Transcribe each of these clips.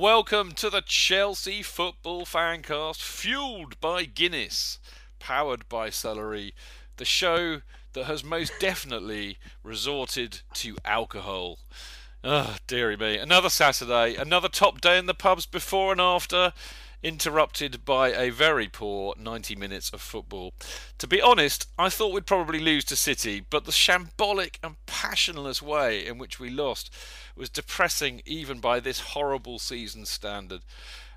Welcome to the Chelsea Football Fancast, fueled by Guinness, powered by Celery, the show that has most definitely resorted to alcohol. Oh, dearie me. Another Saturday, another top day in the pubs before and after, interrupted by a very poor 90 minutes of football. To be honest, I thought we'd probably lose to City, but the shambolic and passionless way in which we lost was depressing even by this horrible season standard.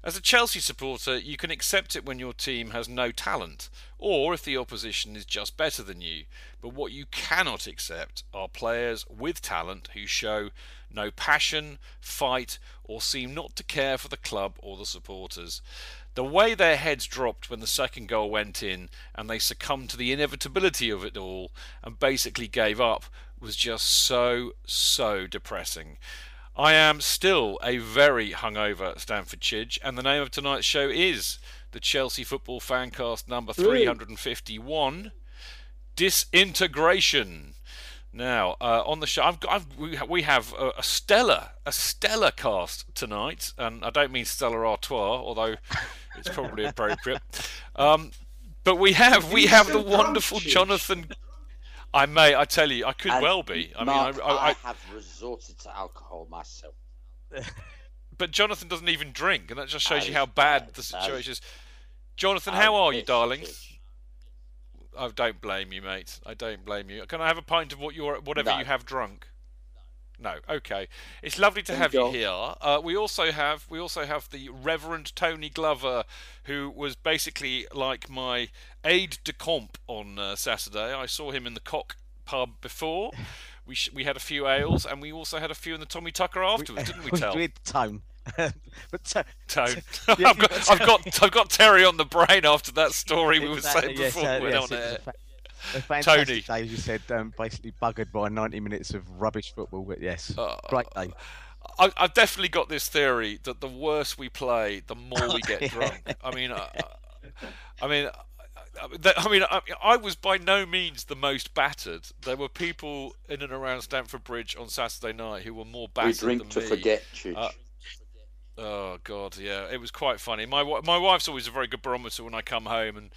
As a Chelsea supporter, you can accept it when your team has no talent, or if the opposition is just better than you. But what you cannot accept are players with talent who show no passion, fight, or seem not to care for the club or the supporters. The way their heads dropped when the second goal went in and they succumbed to the inevitability of it all and basically gave up was just so, so depressing. I am still a very hungover Stamford Chidge, and the name of tonight's show is the Chelsea Football Fancast number 351 Disintegration. Now, uh, on the show, I've got, I've, we, we have a, a, stellar, a stellar cast tonight, and I don't mean Stella Artois, although it's probably appropriate. Um, but we have, we have the wonderful Jonathan. I may, I tell you, I could And well be. I Mark, mean, I, I, I, have resorted to alcohol myself. but Jonathan doesn't even drink, and that just shows That you how bad bad, the situation is- is. Jonathan, I'm how are you, pissed, darling? I don't blame you, mate. I don't blame you. Can I have a pint of what you're, whatever No. you have drunk? No. No. Okay. It's lovely to have you you. here. Uh, we also have we also have the Reverend Tony Glover, who was basically like my aide de camp on uh, Saturday. I saw him in the Cock pub before. We sh- we had a few ales, and we also had a few in the Tommy Tucker afterwards, didn't we? Tell With tone. but Tone. Yeah, I've, got, I've got I've got Terry on the brain after that story we were saying exactly, yes, before uh, we went yes, on it air. a fa- a Tony. day, as you said, um, basically buggered by 90 minutes of rubbish football. But yes, Uh, great day. I, I've definitely got this theory that the worse we play, the more we get drunk. I mean, uh, I mean, I, I- I mean, I, I was by no means the most battered. There were people in and around Stamford Bridge on Saturday night who were more battered We drink than to me. forget, Chidge. Uh, Oh God, yeah, it was quite funny. My my wife's always a very good barometer when I come home, and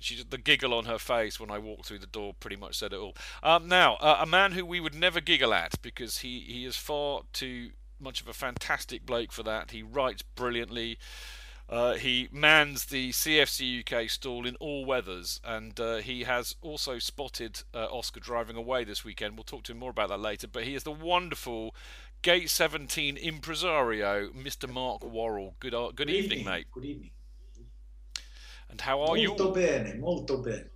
she the giggle on her face when I walk through the door pretty much said it all. Um, now, uh, a man who we would never giggle at because he he is far too much of a fantastic bloke for that. He writes brilliantly. Uh, he mans the CFC UK stall in all weathers, and uh, he has also spotted uh, Oscar driving away this weekend. We'll talk to him more about that later. But he is the wonderful Gate 17 impresario, Mr. Mark Worrall. Good, uh, good evening, mate. Good evening. And how are you? Molto bene, molto bene.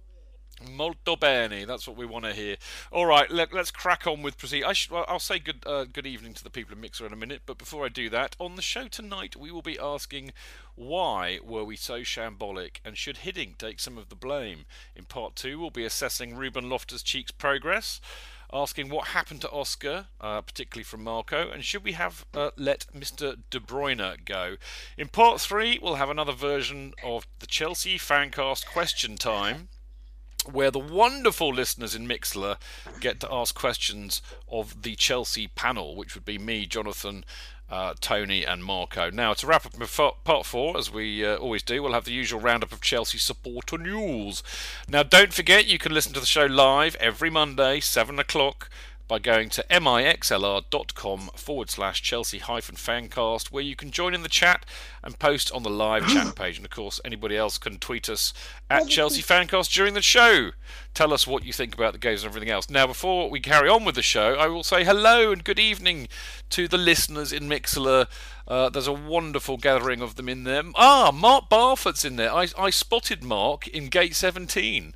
Molto bene. That's what we want to hear. All right, let, us crack on with proceed. I should, well, I'll say good uh, good evening to the people in Mixlr in a minute, but before I do that, on the show tonight we will be asking why were we so shambolic and should Hiddink take some of the blame? In part two, we'll be assessing Ruben Loftus-Cheek's progress asking what happened to Oscar, uh, particularly from Marco, and should we have uh, let Mr. De Bruyne go? In part three, we'll have another version of the Chelsea Fancast question time where the wonderful listeners in Mixlr get to ask questions of the Chelsea panel, which would be me, Jonathan, uh, Tony, and Marco. Now, to wrap up part four, as we uh, always do, we'll have the usual roundup of Chelsea supporter news. Now, don't forget you can listen to the show live every Monday, 7 o'clock by going to mixlr.com forward slash Chelsea hyphen fancast, where you can join in the chat and post on the live chat page. And of course, anybody else can tweet us at Chelsea fancast during the show. Tell us what you think about the games and everything else. Now, before we carry on with the show, I will say hello and good evening to the listeners in Mixlr. Uh, there's a wonderful gathering of them in there. Ah, Mark Barfoot's in there. I, I spotted Mark in gate 17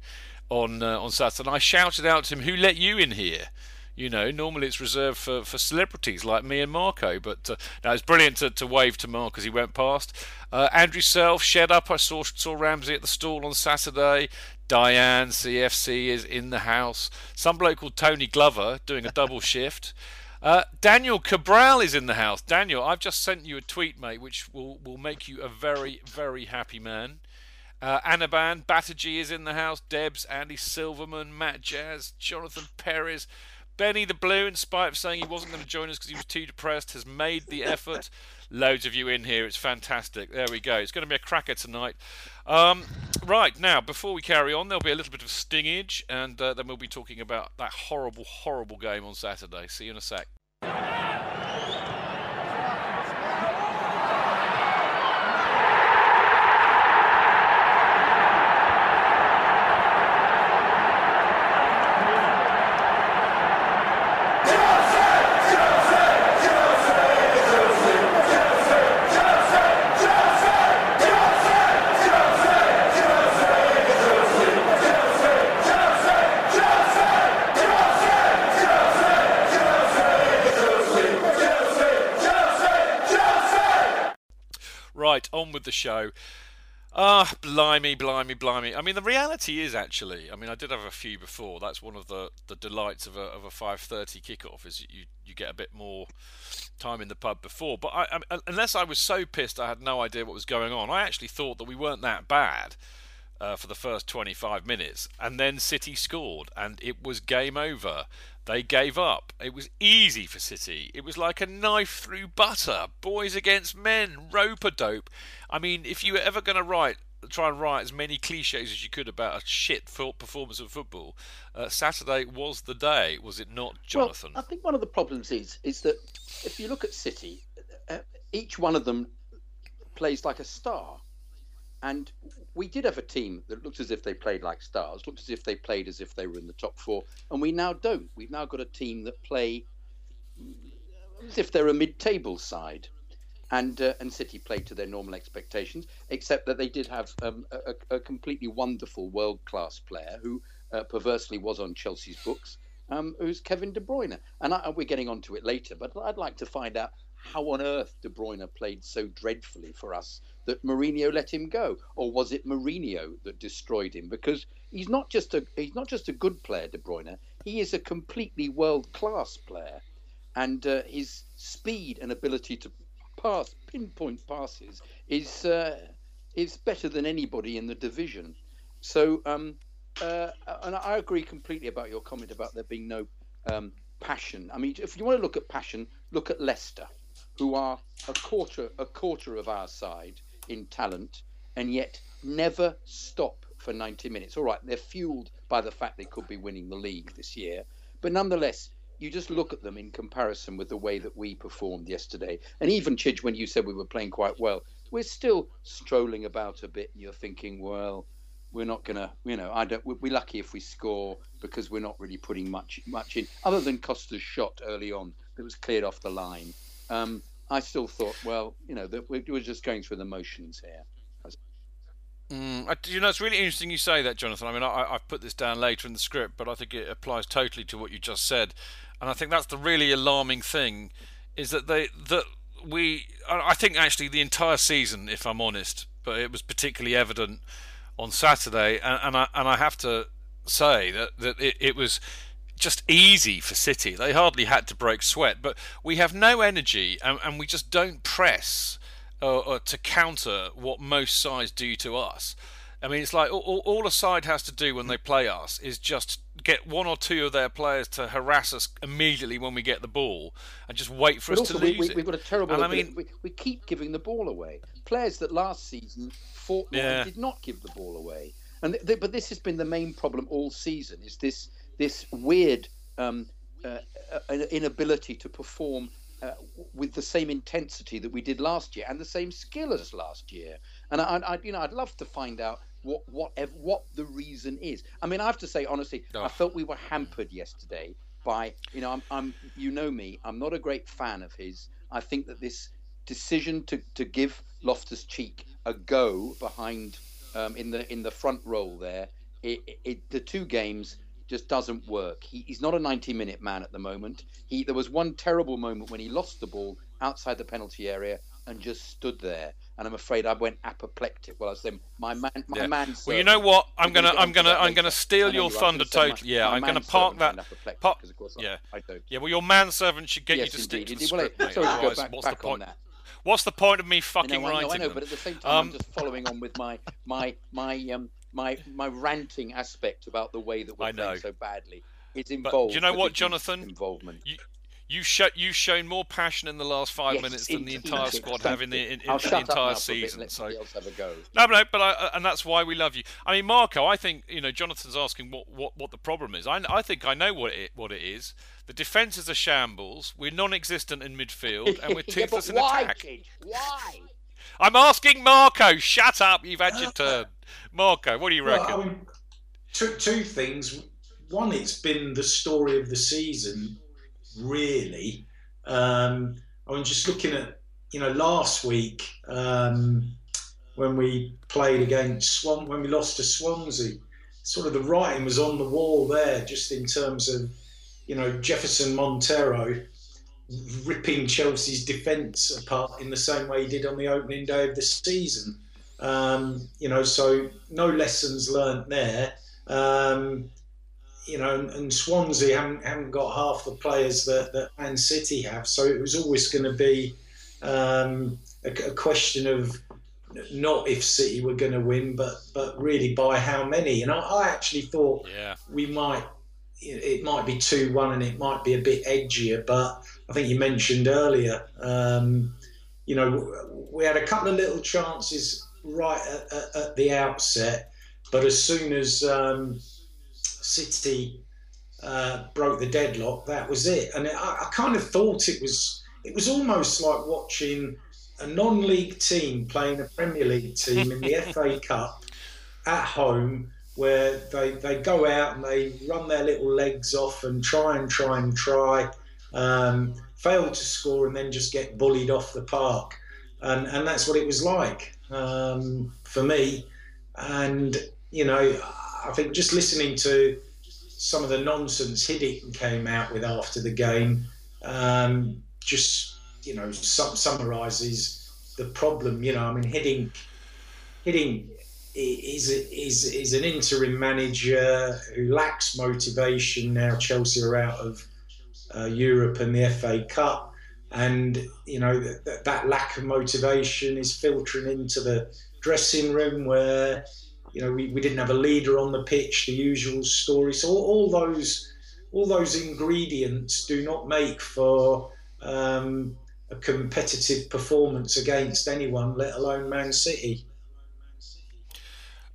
on uh, on Saturday. And I shouted out to him, "Who let you in here?" You know, normally it's reserved for, for celebrities like me and Marco. But uh, now it's brilliant to, to wave to Mark as he went past. Uh, Andrew Self, Shed Up. I saw saw Ramsey at the stall on Saturday. Diane CFC is in the house. Some bloke called Tony Glover doing a double shift. Uh, Daniel Cabral is in the house. Daniel, I've just sent you a tweet, mate, which will, will make you a very, very happy man. Uh, Anaban, Batterjee is in the house. Debs, Andy Silverman, Matt Jazz, Jonathan Perez, Benny the Blue, in spite of saying he wasn't going to join us because he was too depressed, has made the effort. Loads of you in here. It's fantastic. There we go. It's going to be a cracker tonight. Um, right, now, before we carry on, there'll be a little bit of stingage, and uh, then we'll be talking about that horrible, horrible game on Saturday. See you in a sec. The show. Ah, blimey, blimey, blimey. I mean, the reality is actually. I mean, I did have a few before. That's one of the, the delights of a of a five thirty kickoff is you you get a bit more time in the pub before. But I, I, unless I was so pissed, I had no idea what was going on. I actually thought that we weren't that bad uh, for the first twenty five minutes, and then City scored, and it was game over. They gave up. It was easy for City. It was like a knife through butter. Boys against men, rope a dope. I mean, if you were ever going to write, try and write as many cliches as you could about a shit performance of football, uh, Saturday was the day, was it not, Jonathan? Well, I think one of the problems is is that if you look at City, uh, each one of them plays like a star. And we did have a team that looked as if they played like stars, looked as if they played as if they were in the top four, and we now don't. We've now got a team that play as if they're a mid-table side, and uh, and City played to their normal expectations, except that they did have um, a, a, completely wonderful world-class player who uh, perversely was on Chelsea's books, um, who's Kevin De Bruyne, and I, we're getting onto it later. But I'd like to find out how on earth De Bruyne played so dreadfully for us that Mourinho let him go, or was it Mourinho that destroyed him? Because he's not just a he's not just a good player, De Bruyne. He is a completely world class player, and uh, his speed and ability to pass pinpoint passes is uh, is better than anybody in the division. So, um, uh, and I agree completely about your comment about there being no um, passion. I mean, if you want to look at passion, look at Leicester, who are a quarter a quarter of our side in talent and yet never stop for 90 minutes. All right, they're fueled by the fact they could be winning the league this year, but nonetheless, you just look at them in comparison with the way that we performed yesterday. And even Chidge, when you said we were playing quite well, we're still strolling about a bit. And you're thinking, well, we're not gonna, you know, I don't. We're lucky if we score because we're not really putting much much in, other than Costa's shot early on that was cleared off the line. Um, I still thought, well, you know, that we're, just going through the motions here. Mm, I, you know, it's really interesting you say that, Jonathan. I mean, I, I've put this down later in the script, but I think it applies totally to what you just said, and I think that's the really alarming thing, is that they that we. I think actually the entire season, if I'm honest, but it was particularly evident on Saturday, and, and I and I have to say that that it, it was just easy for City. They hardly had to break sweat, but we have no energy and, and we just don't press uh, uh, to counter what most sides do to us. I mean, it's like all, all a side has to do when they play us is just get one or two of their players to harass us immediately when we get the ball and just wait for but us to we, lose we, it. We've got a terrible. And I mean- we, we keep giving the ball away. Players that last season fought Yeah. did not give the ball away. And th- th- but this has been the main problem all season: is this this weird um, uh, uh, inability to perform. Uh, with the same intensity that we did last year and the same skill as last year, and I, I, you know, I'd love to find out what what what the reason is. I mean, I have to say honestly, Oh. I felt we were hampered yesterday by, you know, I'm, I'm, you know me, I'm not a great fan of his. I think that this decision to, to give Loftus Cheek a go behind um, in the in the front role there, it, it, it the two games just doesn't work. He, he's not a 90 minute man at the moment. He there was one terrible moment when he lost the ball outside the penalty area and just stood there. And I'm afraid I went apoplectic. Well, I was saying my man, my Yeah. man. Well, you know what? I'm gonna, I'm gonna, I'm gonna steal your you. I thunder gonna say my- totally. Yeah, I'm gonna park that. Park, of course, yeah, I don't. yeah. Well, your manservant should get yes, you to stick indeed. to the Well, script, mate. sorry go Otherwise, back, what's back the point? What's the point of me I fucking know, I know, writing I know, them? but at the same time, Um, I'm just following on with my my my um my my ranting aspect about the way that we're playing so badly. But involved. do you know what, Jonathan? Involvement. You, you show, you've shown more passion in the last five Yes, minutes than the entire squad have in the, in, in, the entire now for a bit and season. So somebody else have a go. no, no, but I, and that's why we love you. I mean, Marco, I think you know Jonathan's asking what, what, what the problem is. I, I think I know what it what it is. The defence is a shambles. We're non-existent in midfield, and we're yeah, toothless but in why, attack. kid? Why? I'm asking Marco. Shut up. You've had your turn. Marco, what do you reckon? Well, I mean, two, two things. One, it's been the story of the season, really. Um, I mean, just looking at, you know, last week um, when we played against Swan, when we lost to Swansea, sort of the writing was on the wall there, just in terms of, you know, Jefferson Montero ripping Chelsea's defence apart in the same way he did on the opening day of the season. Um, you know, so no lessons learnt there. Um, you know, and, and Swansea haven't, haven't got half the players that, that Man City have, so it was always going to be um, a, a question of not if City were going to win, but but really by how many. And I, I actually thought yeah. we might it might be 2 1 and it might be a bit edgier, but I think you mentioned earlier, um, you know, we had a couple of little chances right at, at, at the outset, but as soon as um, City uh, broke the deadlock, that was it. And I, I kind of thought it was it was almost like watching a non-league team playing a Premier League team in the FA Cup at home where they, they go out and they run their little legs off and try and try and try, um, fail to score and then just get bullied off the park. And, and that's what it was like um, for me. And, you know, I think just listening to some of the nonsense Hiddink came out with after the game um, just, you know, sum- summarises the problem. You know, I mean, Hiddink, Hiddink is is is an interim manager who lacks motivation. Now Chelsea are out of uh, Europe and the FA Cup, and you know that, that lack of motivation is filtering into the dressing room where you know we, we didn't have a leader on the pitch, the usual story. So all, all those all those ingredients do not make for um, a competitive performance against anyone, let alone Man City.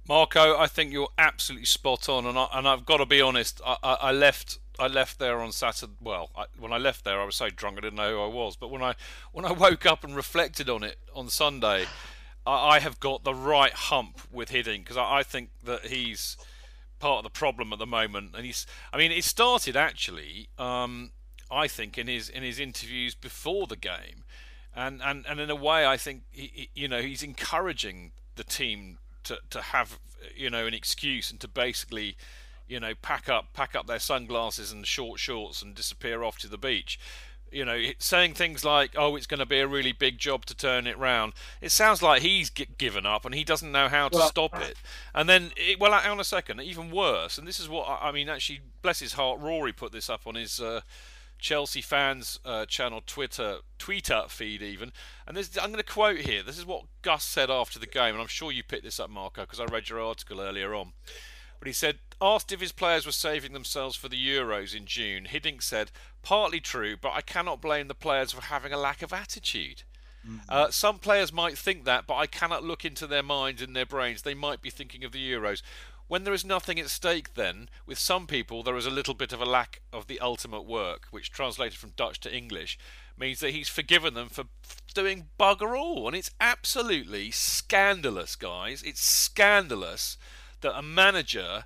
Marco, I think you're absolutely spot on, and I, and I've got to be honest. I, I, I left I left there on Saturday. Well, I, when I left there, I was so drunk I didn't know who I was. But when I when I woke up and reflected on it on Sunday, I, I have got the right hump with Hiddink because I, I think that he's part of the problem at the moment. And he's I mean, it started actually. Um, I think in his in his interviews before the game, and and, and in a way, I think he, he, you know he's encouraging the team to to have you know an excuse and to basically you know pack up pack up their sunglasses and short shorts and disappear off to the beach you know, saying things like, "Oh, it's going to be a really big job to turn it round." It sounds like he's g- given up and he doesn't know how to well, stop it. And then, it, well, hang on a second, even worse. And this is what I mean. Actually, bless his heart, Rory put this up on his uh, Chelsea fans uh, channel Twitter Twitter feed even. And this, I'm going to quote here. This is what Gus said after the game, and I'm sure you picked this up, Marco, because I read your article earlier on. But he said, asked if his players were saving themselves for the Euros in June, Hiddink said, partly true, but I cannot blame the players for having a lack of attitude. Mm-hmm. Uh, some players might think that, but I cannot look into their minds and their brains. They might be thinking of the Euros. When there is nothing at stake, then, with some people, there is a little bit of a lack of the ultimate work, which translated from Dutch to English means that he's forgiven them for doing bugger all. And it's absolutely scandalous, guys. It's scandalous that a manager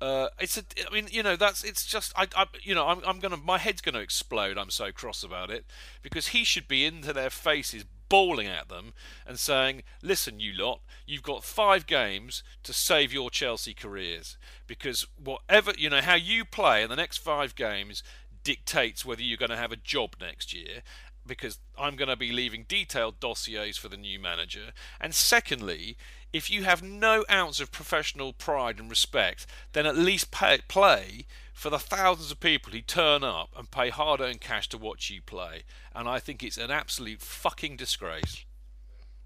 uh, it's a, I mean, you know, that's it's just I, I you know, I'm, I'm gonna my head's gonna explode. I'm so cross about it because he should be into their faces, bawling at them and saying, "Listen, you lot, you've got five games to save your Chelsea careers because whatever you know how you play in the next five games dictates whether you're going to have a job next year." Because I'm going to be leaving detailed dossiers for the new manager. And secondly, if you have no ounce of professional pride and respect, then at least pay, play for the thousands of people who turn up and pay hard earned cash to watch you play. And I think it's an absolute fucking disgrace.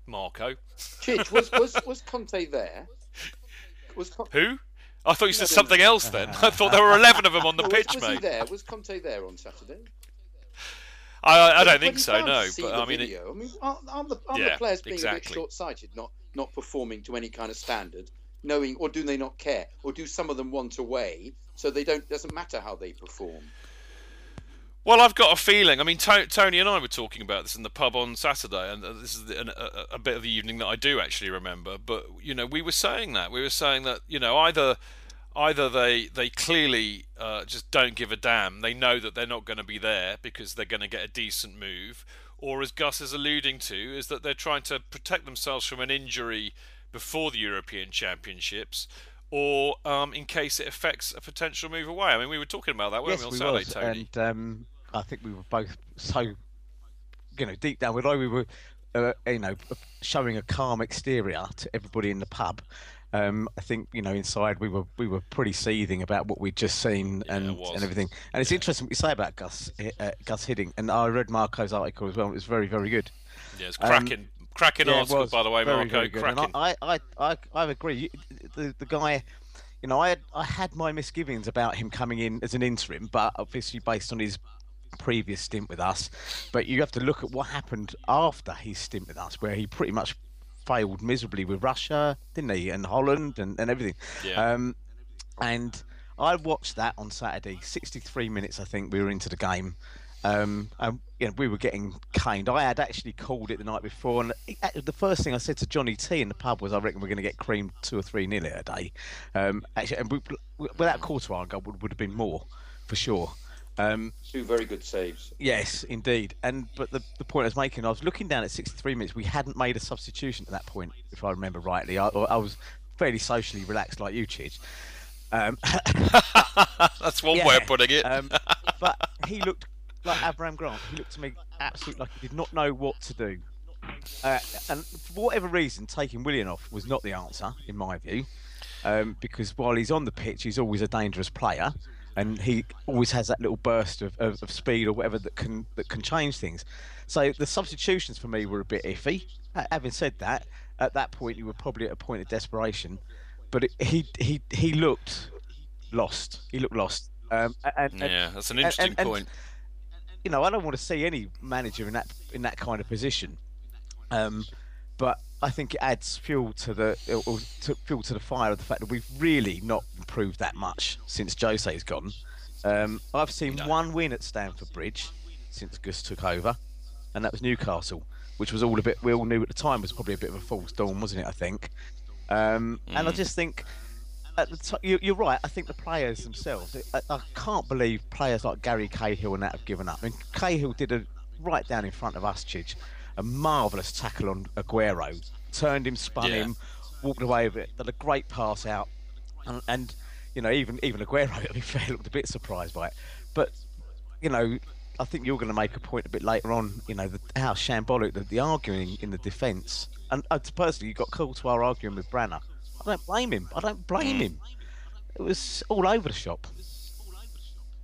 Marco. Chidge, was, was, was Conte there? Was Con- Who? I thought you said something else then. I thought there were 11 of them on the pitch, was mate. Was he there? Was Conte there on Saturday? I, I don't think so. No, but I mean, it, I mean, aren't, aren't, the, aren't yeah, the, players being exactly. a bit short-sighted, not not performing to any kind of standard, knowing, or do they not care, or do some of them want away, so they don't? Doesn't matter how they perform. Well, I've got a feeling. I mean, Tony and I were talking about this in the pub on Saturday, and uh, this is a, bit of the evening that I do actually remember. But you know, we were saying that we were saying that you know either either they they clearly uh, just don't give a damn. They know that they're not going to be there because they're going to get a decent move, or as Gus is alluding to, is that they're trying to protect themselves from an injury before the European Championships, or um, in case it affects a potential move away. I mean, we were talking about that, weren't yes, we, on we Saturday, was. Tony? And um, I think we were both so, you know, deep down, although we were, uh, you know, showing a calm exterior to everybody in the pub. Um, I think you know inside we were we were pretty seething about what we'd just seen yeah, and and everything. And it's yeah. interesting what you say about Gus uh, Gus Hiddink. And I read Marco's article as well. It was very very good. Yeah, it's cracking. Um, cracking yeah, article, by the way, very, Marco. Very cracking. And I, I, I, I agree. The, the guy, you know, I had, I had my misgivings about him coming in as an interim, but obviously based on his previous stint with us. But you have to look at what happened after his stint with us, where he pretty much failed miserably with Russia, didn't he? And Holland and, and everything. Yeah. Um, and I watched that on Saturday. 63 minutes, I think, we were into the game. Um, and you know, we were getting caned. I had actually called it the night before, and it, the first thing I said to Johnny T in the pub was, "I reckon we're going to get creamed two or three nil a day." Um, actually, and we, without quarter hour goal would, would have been more for sure. Um, Two very good saves. Yes, indeed. And but the, the point I was making, I was looking down at 63 minutes. We hadn't made a substitution at that point, if I remember rightly. I, I was fairly socially relaxed, like you, Chidge. Um, That's one yeah, way of putting it. um, but he looked like Abraham Grant. He looked to me absolutely like he did not know what to do. Uh, and for whatever reason, taking Willian off was not the answer, in my view, um, because while he's on the pitch, he's always a dangerous player and he always has that little burst of, of, of, speed or whatever that can that can change things. So the substitutions for me were a bit iffy. Having said that, at that point you were probably at a point of desperation, but it, he he he looked lost. He looked lost. Um, and, yeah, that's an interesting and, and, point. you know, I don't want to see any manager in that in that kind of position. Um, but I think it adds fuel to the or to, fuel to the fire of the fact that we've really not improved that much since Jose's gone. Um, I've seen no. one win at Stamford Bridge since Gus took over, and that was Newcastle, which was all a bit we all knew at the time was probably a bit of a false dawn, wasn't it? I think, um, mm. and I mm. just think. You, are right. I think the players themselves. I, I, can't believe players like Gary Cahill and that have given up. I mean, Cahill did a right down in front of us, Chidge a marvellous tackle on Aguero, turned him, spun yeah. him, walked away with it, done a great pass out, and, and you know even even Aguero, to be fair, looked a bit surprised by it. But you know, I think you're going to make a point a bit later on. You know, the, how shambolic the, the arguing in the defence, and uh, personally, you got Courtois arguing with Branner. I don't blame him. I don't blame him. It was all over the shop.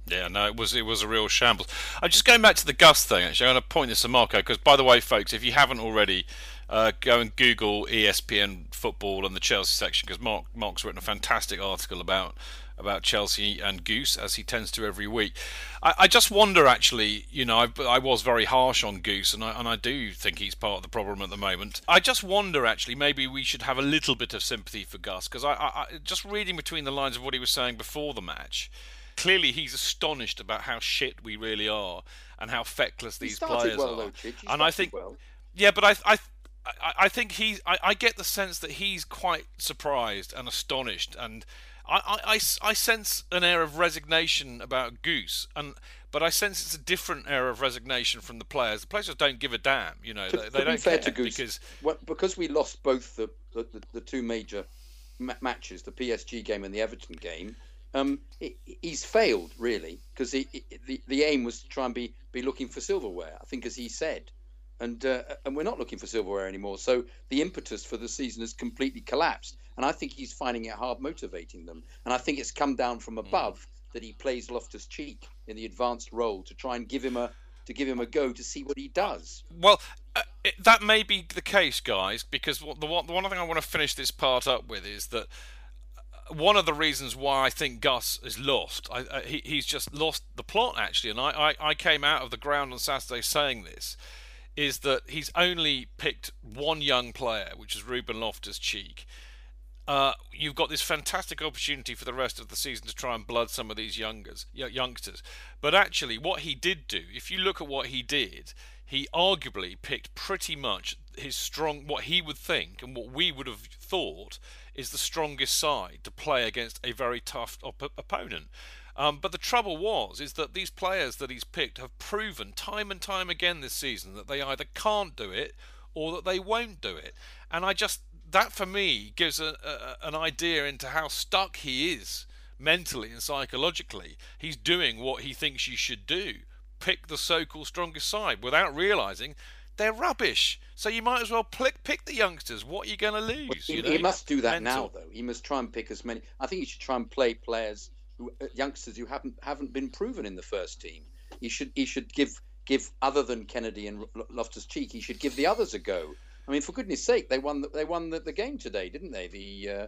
Yeah, no, it was it was a real shambles. I'm just going back to the Gus thing. Actually, I'm going to point this to Marco because, by the way, folks, if you haven't already, uh, go and Google ESPN football and the Chelsea section because Mark Mark's written a fantastic article about about Chelsea and Goose as he tends to every week. I, I just wonder, actually, you know, I, I, was very harsh on Goose, and I, and I do think he's part of the problem at the moment. I just wonder, actually, maybe we should have a little bit of sympathy for Gus because I, I just reading between the lines of what he was saying before the match clearly he's astonished about how shit we really are and how feckless these players well, are. Though, and I think, well. yeah, but I, I, I, think he's. I, I, get the sense that he's quite surprised and astonished, and I, I, I, sense an air of resignation about Goose, and but I sense it's a different air of resignation from the players. The players just don't give a damn, you know. To, they, to don't fair care to Goose, because well, because we lost both the the, the, the two major matches, the PSG game and the Everton game um, he's failed really because the, the aim was to try and be be looking for silverware. I think, as he said, and uh, and we're not looking for silverware anymore. So the impetus for the season has completely collapsed, and I think he's finding it hard motivating them. And I think it's come down from hmm. above mm. that he plays Loftus Cheek in the advanced role to try and give him a to give him a go to see what he does. Well, uh, it, that may be the case, guys, because the one, the one thing I want to finish this part up with is that one of the reasons why I think Gus is lost, I, uh, he, he's just lost the plot actually, and I, I, I came out of the ground on Saturday saying this, is that he's only picked one young player, which is Ruben Loftus Cheek. Uh, you've got this fantastic opportunity for the rest of the season to try and blood some of these youngers, youngsters. But actually, what he did do, if you look at what he did, he arguably picked pretty much his strong, what he would think and what we would have thought is the strongest side to play against a very tough op- opponent. Um, but the trouble was is that these players that he's picked have proven time and time again this season that they either can't do it or that they won't do it. And I just that for me gives a, a, an idea into how stuck he is mentally and psychologically. He's doing what he thinks you should do. Pick the so-called strongest side without realizing they're rubbish. So you might as well pick pick the youngsters. What are you going to lose? He, you know? he, must do that Mental. now, though. He must try and pick as many. I think he should try and play players, who, uh, youngsters who haven't haven't been proven in the first team. He should he should give give other than Kennedy and Loftus Cheek. He should give the others a go. I mean, for goodness sake, they won the, they won the, the game today, didn't they? The uh,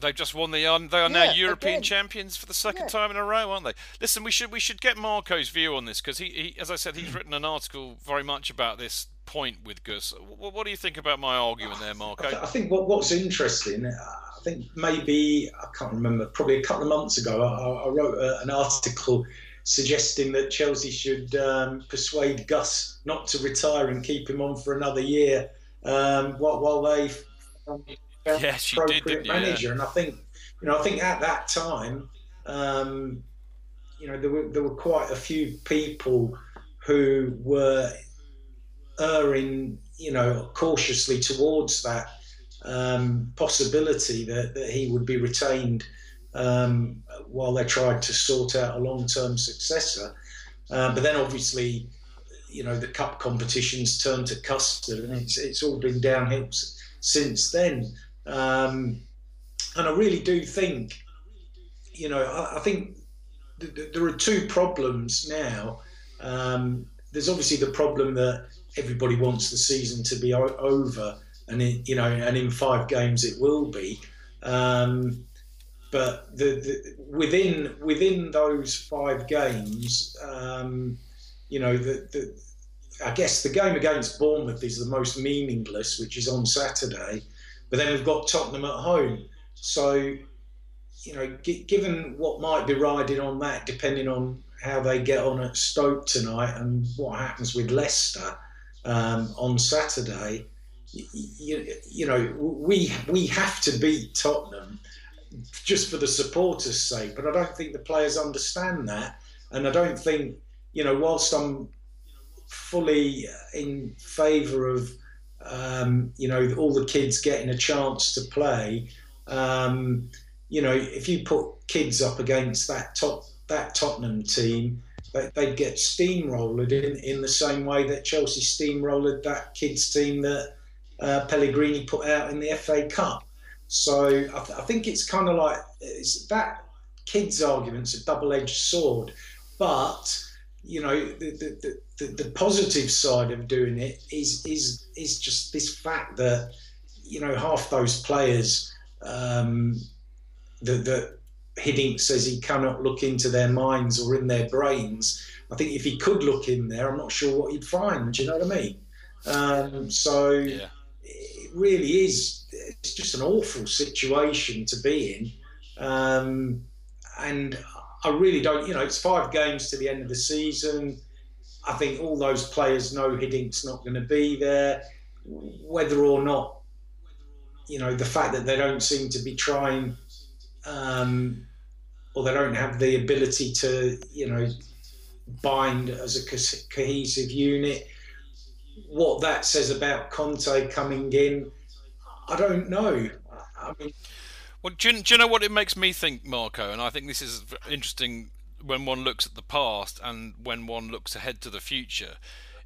They've just won the. Um, they are yeah, now European again. champions for the second yeah. time in a row, aren't they? Listen, we should we should get Marco's view on this because he, he, as I said, he's written an article very much about this point with Gus. What, what do you think about my argument there, Marco? I, think what, what's interesting, I think maybe I can't remember, probably a couple of months ago, I, I wrote a, an article suggesting that Chelsea should um, persuade Gus not to retire and keep him on for another year um, while, while they yes, appropriate did, manager. Yeah. And I think, you know, I think at that time, um, you know, there were there were quite a few people who were erring, you know, cautiously towards that um, possibility that, that he would be retained um, while they tried to sort out a long-term successor. Uh, but then, obviously, you know, the cup competitions turned to custard, and it's it's all been downhill since then. Um, and I really do think, you know, I, I think th- th- there are two problems now. Um, there's obviously the problem that everybody wants the season to be o- over, and it, you know, and in five games it will be. Um, but the, the, within within those five games, um, you know, the, the, I guess the game against Bournemouth is the most meaningless, which is on Saturday. But then we've got Tottenham at home. So, you know, given what might be riding on that, depending on how they get on at Stoke tonight and what happens with Leicester um, on Saturday, you, you, you know, we we have to beat Tottenham just for the supporters' sake. But I don't think the players understand that, and I don't think you know. Whilst I'm fully in favour of um, you know, all the kids getting a chance to play. Um, you know, if you put kids up against that top that Tottenham team, they, would get steamrolled in, in the same way that Chelsea steamrolled that kids team that uh, Pellegrini put out in the FA Cup. So I, th- I think it's kind of like it's that kids' argument's a double-edged sword, but you know the, the, the, the, positive side of doing it is is is just this fact that you know half those players um, that that Hiddink says he cannot look into their minds or in their brains. I think if he could look in there, I'm not sure what he'd find. Do you know what I mean? Um, so yeah. it really is. It's just an awful situation to be in, um, and I really don't. You know, it's five games to the end of the season. I think all those players know Hiddink's not going to be there. Whether or not, you know, the fact that they don't seem to be trying, um, or they don't have the ability to, you know, bind as a co- cohesive unit. What that says about Conte coming in, I don't know. I mean, well, do you, do you know what it makes me think, Marco? And I think this is interesting when one looks at the past and when one looks ahead to the future,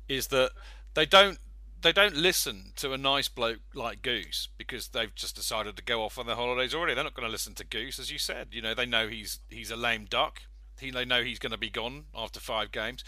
is that they don't they don't listen to a nice bloke like Goose because they've just decided to go off on their holidays already. They're not going to listen to Goose, as you said. You know, they know he's he's a lame duck. He, they know he's going to be gone after five games,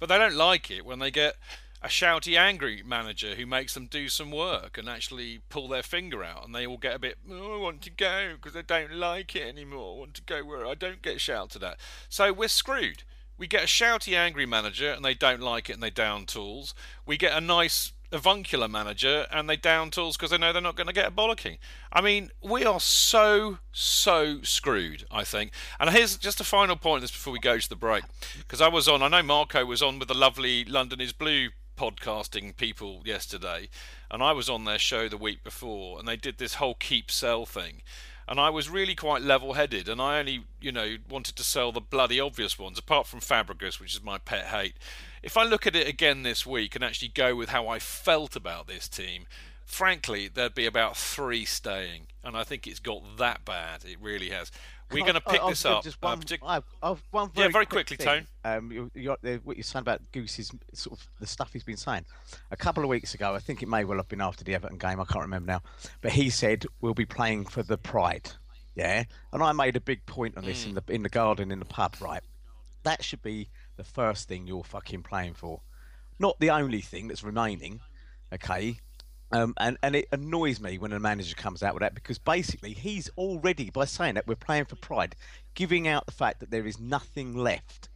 but they don't like it when they get a shouty, angry manager who makes them do some work and actually pull their finger out, and they all get a bit, oh, I want to go because I don't like it anymore. I want to go where I don't get shouted at. So we're screwed. We get a shouty, angry manager, and they don't like it, and they down tools. We get a nice avuncular manager and they down tools because they know they're not going to get a bollocking. I mean, we are so, so screwed, I think. And here's just a final point this before we go to the break. Because I was on, I know Marco was on with the lovely London is Blue podcasting people yesterday, and I was on their show the week before, and they did this whole keep sell thing. And I was really quite level headed, and I only, you know, wanted to sell the bloody obvious ones, apart from Fabregas, which is my pet hate. If I look at it again this week and actually go with how I felt about this team, frankly, there'd be about three staying. And I think it's got that bad. It really has. We're going to pick I, this up. Just uh, partic- I, one very yeah, very quick quickly, thing. Tone. Um, you, you, what you're saying about Goose's sort of the stuff he's been saying. A couple of weeks ago, I think it may well have been after the Everton game. I can't remember now, but he said we'll be playing for the pride. Yeah, and I made a big point on this Mm. in the in the garden in the pub. Right, that should be the first thing you're fucking playing for, not the only thing that's remaining. Okay, um, and, and it annoys me when a manager comes out with that because basically he's already, by saying that we're playing for pride, giving out the fact that there is nothing left.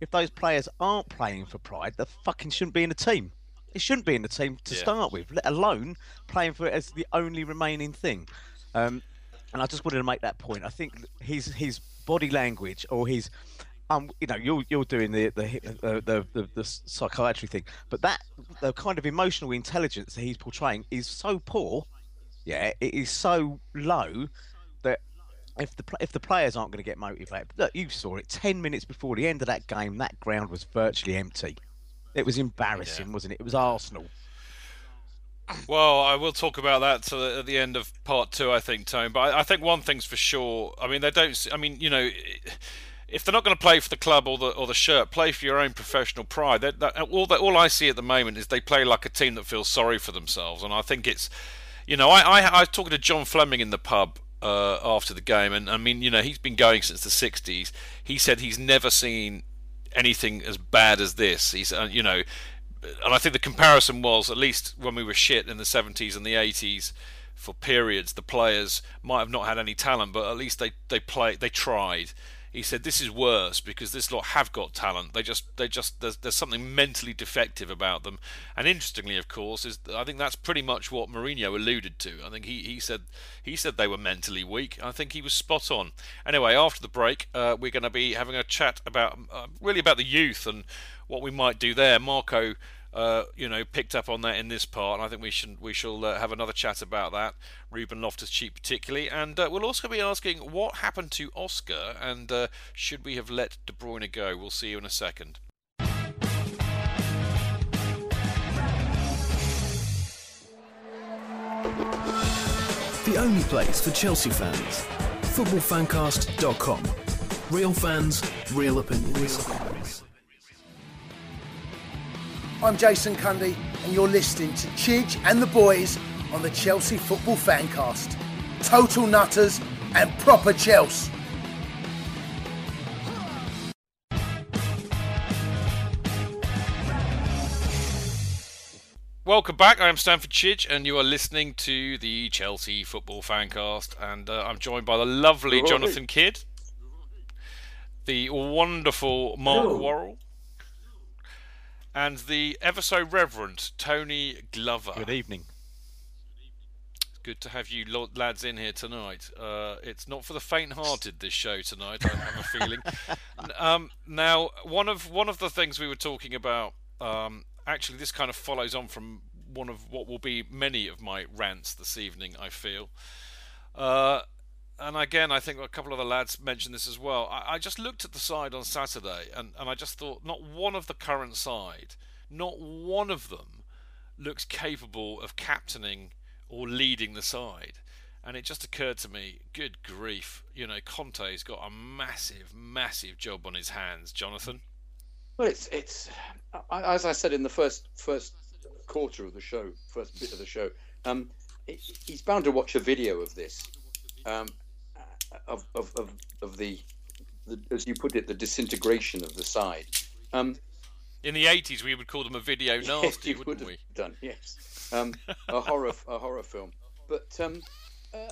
If those players aren't playing for pride, they fucking shouldn't be in the team. It shouldn't be in the team to Yeah. start with, let alone playing for it as the only remaining thing. Um, and I just wanted to make that point. I think his his body language or his um, you know, you're you're doing the the, the the the the psychiatry thing, but that the kind of emotional intelligence that he's portraying is so poor. Yeah, it is so low that if the if the players aren't going to get motivated, look, you saw it. Ten minutes before the end of that game, that ground was virtually empty. It was embarrassing, wasn't it? It was Arsenal. Well, I will talk about that the, at the end of part two, I think, Tone. But I, I think one thing's for sure. I mean, they don't. I mean, you know, if they're not going to play for the club or the or the shirt, play for your own professional pride. That, that, all that all I see at the moment is they play like a team that feels sorry for themselves, and I think it's, you know, I I, I was talking to John Fleming in the pub. Uh, after the game, and I mean, you know, he's been going since the '60s. He said he's never seen anything as bad as this. He's, uh, you know, and I think the comparison was at least when we were shit in the 70s and the 80s for periods, the players might have not had any talent, but at least they they play they tried. He said this is worse because this lot have got talent. They just they just there's there's something mentally defective about them. And interestingly, of course, is I think that's pretty much what Mourinho alluded to. I think he, he said he said they were mentally weak. I think he was spot on. Anyway, after the break, uh, we're going to be having a chat about uh, really about the youth and what we might do there. Marco uh, you know, picked up on that in this part, and I think we should we shall uh, have another chat about that. Ruben Loftus Cheek particularly, and uh, we'll also be asking what happened to Oscar, and uh, should we have let De Bruyne go? We'll see you in a second. The only place for Chelsea fans. Footballfancast.com. Real fans, real opinions. I'm Jason Cundy, and you're listening to Chidge and the boys on the Chelsea Football Fancast. Total nutters and proper Chelsea. Welcome back. I am Stamford Chidge, and you are listening to the Chelsea Football Fancast. And uh, I'm joined by the lovely Jonathan Kidd, the wonderful Mark Hello. Worrall, and the ever so reverend Tony Glover. Good evening. Good to have you lads in here tonight. Uh, it's not for the faint-hearted. This show tonight, I have a feeling. Um, now, one of one of the things we were talking about, um, actually, this kind of follows on from one of what will be many of my rants this evening. I feel, uh, and again, I think a couple of the lads mentioned this as well. I, I just looked at the side on Saturday, and, and I just thought, not one of the current side, not one of them looks capable of captaining or leading the side. And it just occurred to me, good grief, you know, Conte's got a massive, massive job on his hands, Jonathan. Well, it's it's as I said in the first first quarter of the show, first bit of the show. Um, he's bound to watch a video of this, um, of, of, of, of the, the as you put it, the disintegration of the side. Um, In the 80s, we would call them a video nasty, you wouldn't would we? done, yes. Um, a horror, a horror film. But um, uh,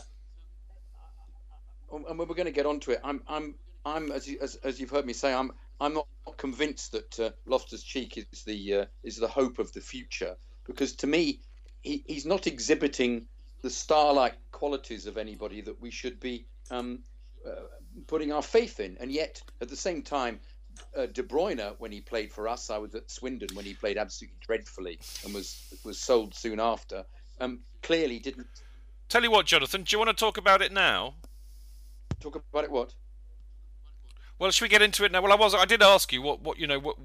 and we're going to get onto it. I'm, I'm, I'm, as, you, as, as you've heard me say, I'm, I'm not convinced that uh, Loftus Cheek is the uh, is the hope of the future because to me, he, he's not exhibiting the star-like qualities of anybody that we should be um, uh, putting our faith in. And yet, at the same time, uh, De Bruyne, when he played for us, I was at Swindon when he played absolutely dreadfully and was was sold soon after. Um, clearly, didn't Tell you what, Jonathan, do you want to talk about it now? talk about it. What? Well, should we get into it now? Well, I was, I did ask you what, what you know, what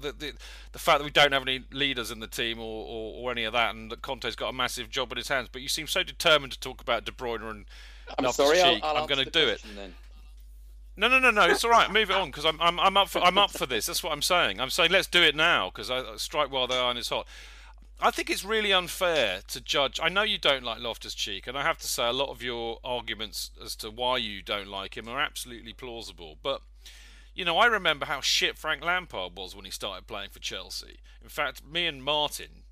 the, the the fact that we don't have any leaders in the team or, or, or any of that, and that Conte's got a massive job in his hands. But you seem so determined to talk about De Bruyne and I'm Loftus sorry. I'll, I'll I'm going to do it. Then. No, no, no, no. It's all right. Move it on because I'm, I'm, I'm up for, I'm up for this. That's what I'm saying. I'm saying let's do it now because I strike while the iron is hot. I think it's really unfair to judge. I know you don't like Loftus Cheek, and I have to say a lot of your arguments as to why you don't like him are absolutely plausible. But you know, I remember how shit Frank Lampard was when he started playing for Chelsea. In fact, me and Martin,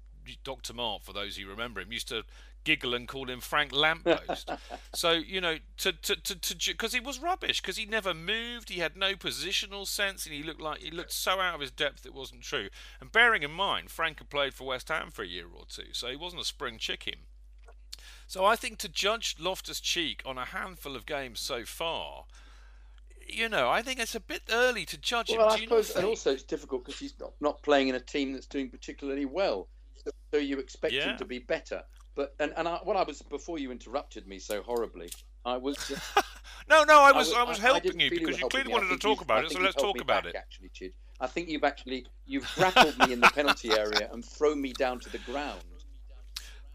Dr. Mart, for those who remember him, used to giggle and call him Frank Lamppost. so you know, to to to because he was rubbish because he never moved, he had no positional sense, and he looked like he looked so out of his depth it wasn't true. And bearing in mind, Frank had played for West Ham for a year or two, so he wasn't a spring chicken. So I think to judge Loftus Cheek on a handful of games so far, you know, I think it's a bit early to judge Well, him. I suppose, and also it's difficult because he's not, not playing in a team that's doing particularly well. So, so you expect Yeah. him to be better. But and and I, what I was before you interrupted me so horribly, I was. uh, No, no, I I was was- I was I- I helping you because you clearly. Wanted to talk about it, so let's talk about back, it. Actually, Chid, I think you've actually you've grappled me in the penalty area and thrown me down to the ground.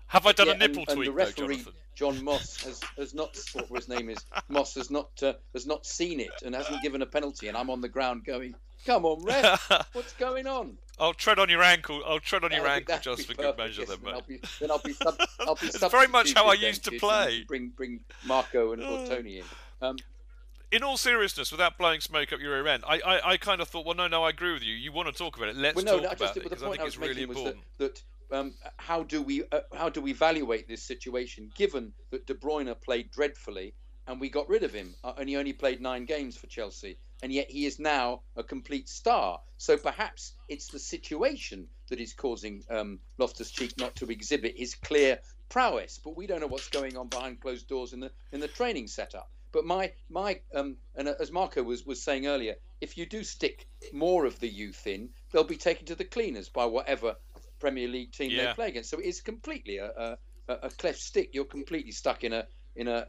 Have I done Yeah, a nipple and, and the referee Jonathan? John Moss has, has not what his name is Moss has not uh, has not seen it and hasn't given a penalty and I'm on the ground going come on ref what's going on I'll tread on your ankle. I'll tread on your ankle just for good measure, yes, then, mate. I'll be, then I'll be sub, I'll be It's very much how I used to play. Bring bring Marco and or Tony in. Um, In all seriousness, without blowing smoke up your rear end, I, I, I kind of thought, well, no, no, I agree with you. You want to talk about it? Let's well, no, talk no, just about it the because I point think I it's really important. that, that um, how do we uh, how do we evaluate this situation given that De Bruyne played dreadfully and we got rid of him uh, and he only played nine games for Chelsea and yet he is now a complete star. So perhaps it's the situation that is causing um, Loftus Cheek not to exhibit his clear prowess. But we don't know what's going on behind closed doors in the in the training setup. But my my um, and as Marco was was saying earlier, if you do stick more of the youth in, they'll be taken to the cleaners by whatever Premier League team Yeah. they play against. So it is completely a, a, a cleft stick. You're completely stuck in a in a,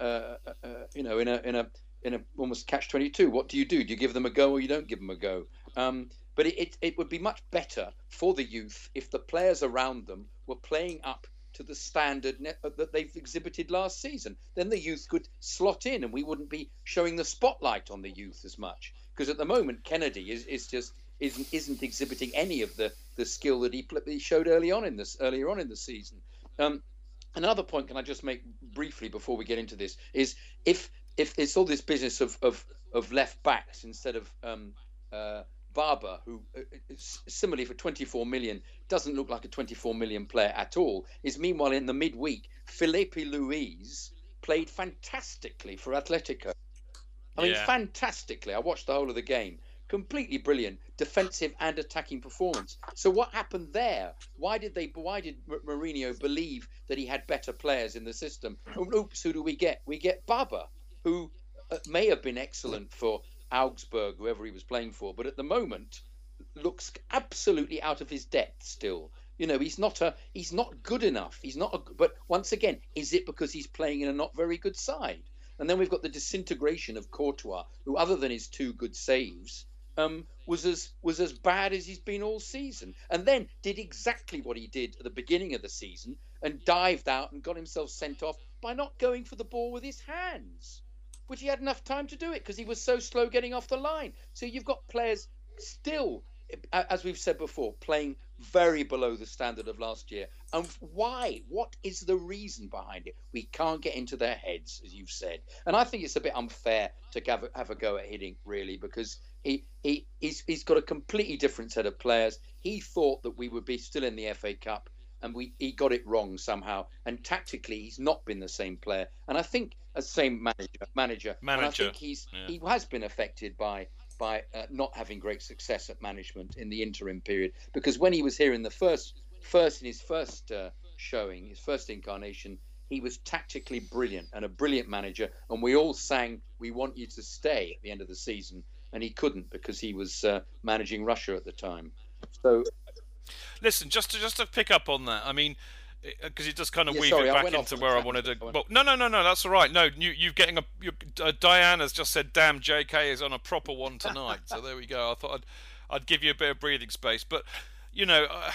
a, a, a you know in a in a in a almost catch twenty two. What do you do? Do you give them a go or you don't give them a go? Um, but it, it, it would be much better for the youth if the players around them were playing up to the standard uh, that they've exhibited last season. Then the youth could slot in, and we wouldn't be showing the spotlight on the youth as much. Because at the moment, Kenedy is, is just isn't isn't exhibiting any of the, the skill that he, he showed early on in this earlier on in the season. Um, another point, can I just make briefly before we get into this, is if if it's all this business of of, of left backs instead of um, uh, Baba, who uh, uh similarly for 24 million doesn't look like a 24 million player at all, is meanwhile in the midweek, Filipe Luis played fantastically for Atletico. I mean, yeah. fantastically. I watched the whole of the game. Completely brilliant defensive and attacking performance. So what happened there? Why did they? Why did Mourinho believe that he had better players in the system? oops, who do we get? We get Baba, who uh, may have been excellent for Augsburg, whoever he was playing for, but at the moment looks absolutely out of his depth still. You know, he's not a he's not good enough. He's not a but once again, is it because he's playing in a not very good side? And then we've got the disintegration of Courtois, who other than his two good saves, um, was as was as bad as he's been all season, and then did exactly what he did at the beginning of the season and dived out and got himself sent off by not going for the ball with his hands which he had enough time to do it because he was so slow getting off the line. So you've got players still, as we've said before, playing very below the standard of last year. And why? What is the reason behind it? We can't get into their heads, as you've said. And I think it's a bit unfair to have a, have a go at Hiddink, really, because he, he he's, he's got a completely different set of players. He thought that we would be still in the FA Cup and we he got it wrong somehow. And tactically, he's not been the same player. And I think a same manager, manager, manager. And I think he's yeah. he has been affected by by uh, not having great success at management in the interim period. Because when he was here in the first first in his first uh, showing, his first incarnation. He was tactically brilliant and a brilliant manager, and we all sang, "We want you to stay" at the end of the season, and he couldn't because he was uh, managing Russia at the time. So Listen, just to just to pick up on that, I mean, because it does kind of yeah, weave sorry, it back into where I wanted to. Well, no, no, no, no, that's all right. No, you you're getting a. You, uh, Diane has just said, "Damn, J.K. is on a proper one tonight." so there we go. I thought I'd I'd give you a bit of breathing space, but you know. Uh,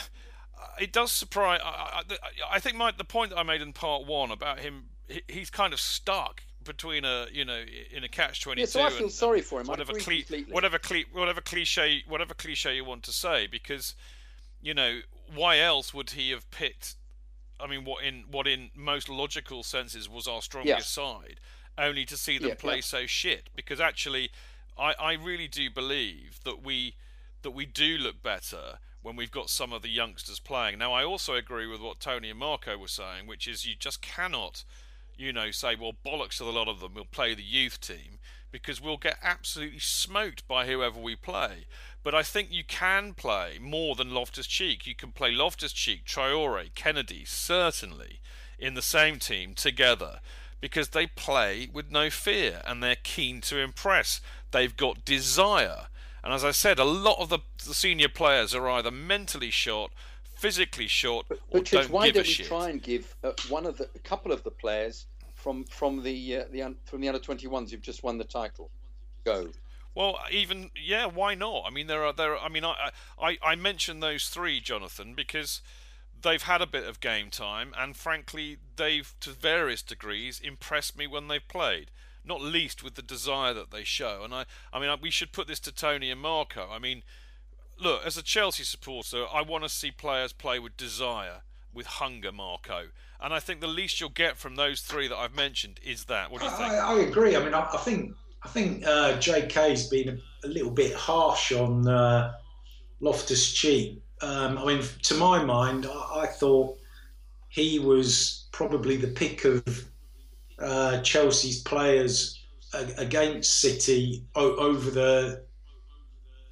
it does surprise. I, I, I think my, the point that I made in part one about him, he, he's kind of stuck between a you know in a catch twenty two. Yeah, so I feel and, sorry for him. Whatever, cli- whatever, cli- whatever cliche, whatever cliche you want to say, because you know, why else would he have picked? I mean, what in what in most logical senses was our strongest yeah. side, only to see them yeah, play yeah. so shit. Because actually, I, I really do believe that we that we do look better when we've got some of the youngsters playing. Now, I also agree with what Tony and Marco were saying, which is you just cannot, you know, say, well, bollocks to a lot of them. We'll play the youth team because we'll get absolutely smoked by whoever we play. But I think you can play more than Loftus Cheek. You can play Loftus Cheek, Traore, Kenedy, certainly in the same team together because they play with no fear and they're keen to impress. They've got desire. And as I said, a lot of the, the senior players are either mentally short, physically short, but, or but don't why give don't a we shit. try and give uh, one of the, a couple of the players from from the uh, the from the under 21s who've just won the title go? Well, even yeah, why not? I mean, there are there. Are, I mean, I I I mentioned those three, Jonathan, because they've had a bit of game time, and frankly, they've to various degrees impressed me when they've played. Not least with the desire that they show, and I I mean, we should put this to Tony and Marco. I mean, look, as a Chelsea supporter, I want to see players play with desire, with hunger, Marco. And I think the least you'll get from those three that I've mentioned is that. What do you think? I, I agree. I mean, I, I think I think uh, JK's been a, a, little bit harsh on uh, Loftus Cheek. Um, I mean, to my mind, I, I, thought he was probably the pick of uh, Chelsea's players against City over the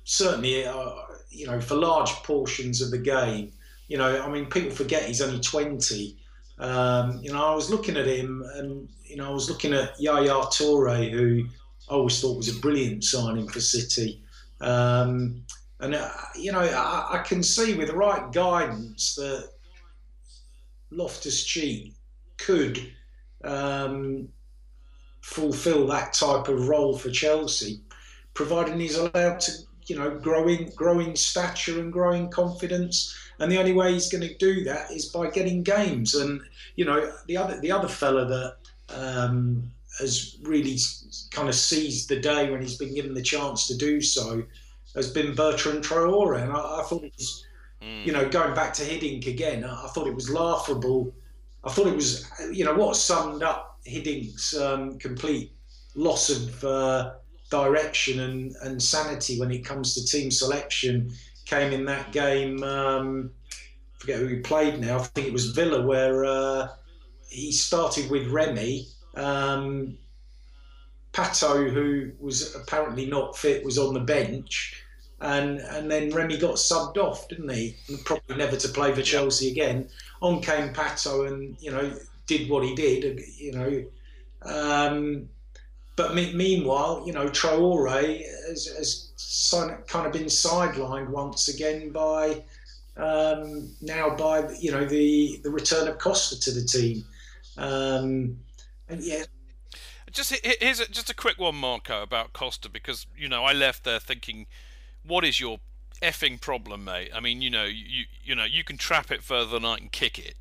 certainly, uh, you know, for large portions of the game. You know, I mean, people forget he's only 20. Um, you know, I was looking at him and, you know, I was looking at Yaya Toure, who I always thought was a brilliant signing for City. Um, and, uh, you know, I, I, can see with the right guidance that Loftus Cheek could um, fulfil that type of role for Chelsea, providing he's allowed to, you know, grow in, grow in stature and grow in confidence and the only way he's going to do that is by getting games. And you know, the other the other fella that um, has really kind of seized the day when he's been given the chance to do so has been Bertrand Traore, and I, I thought it was, mm. you know, going back to Hiddink again, I, I, thought it was laughable. I thought it was, you know, what summed up Hiddink's um, complete loss of uh, direction and, and sanity when it comes to team selection came in that game. Um, forget who he played now. I think it was Villa, where uh, he started with Remy. Um, Pato, who was apparently not fit, was on the bench, and and then Remy got subbed off, didn't he? And probably never to play for Chelsea again. On came Pato, and you know did what he did. You know, um, but me- meanwhile, you know Traore has, has kind of been sidelined once again by um, now by you know the the return of Costa to the team. Um, and yeah. Just here's a, just a quick one, Marco, about Costa because you know I left there thinking, what is your effing problem, mate? I mean, you know, you you know, you can trap it further than I can kick it,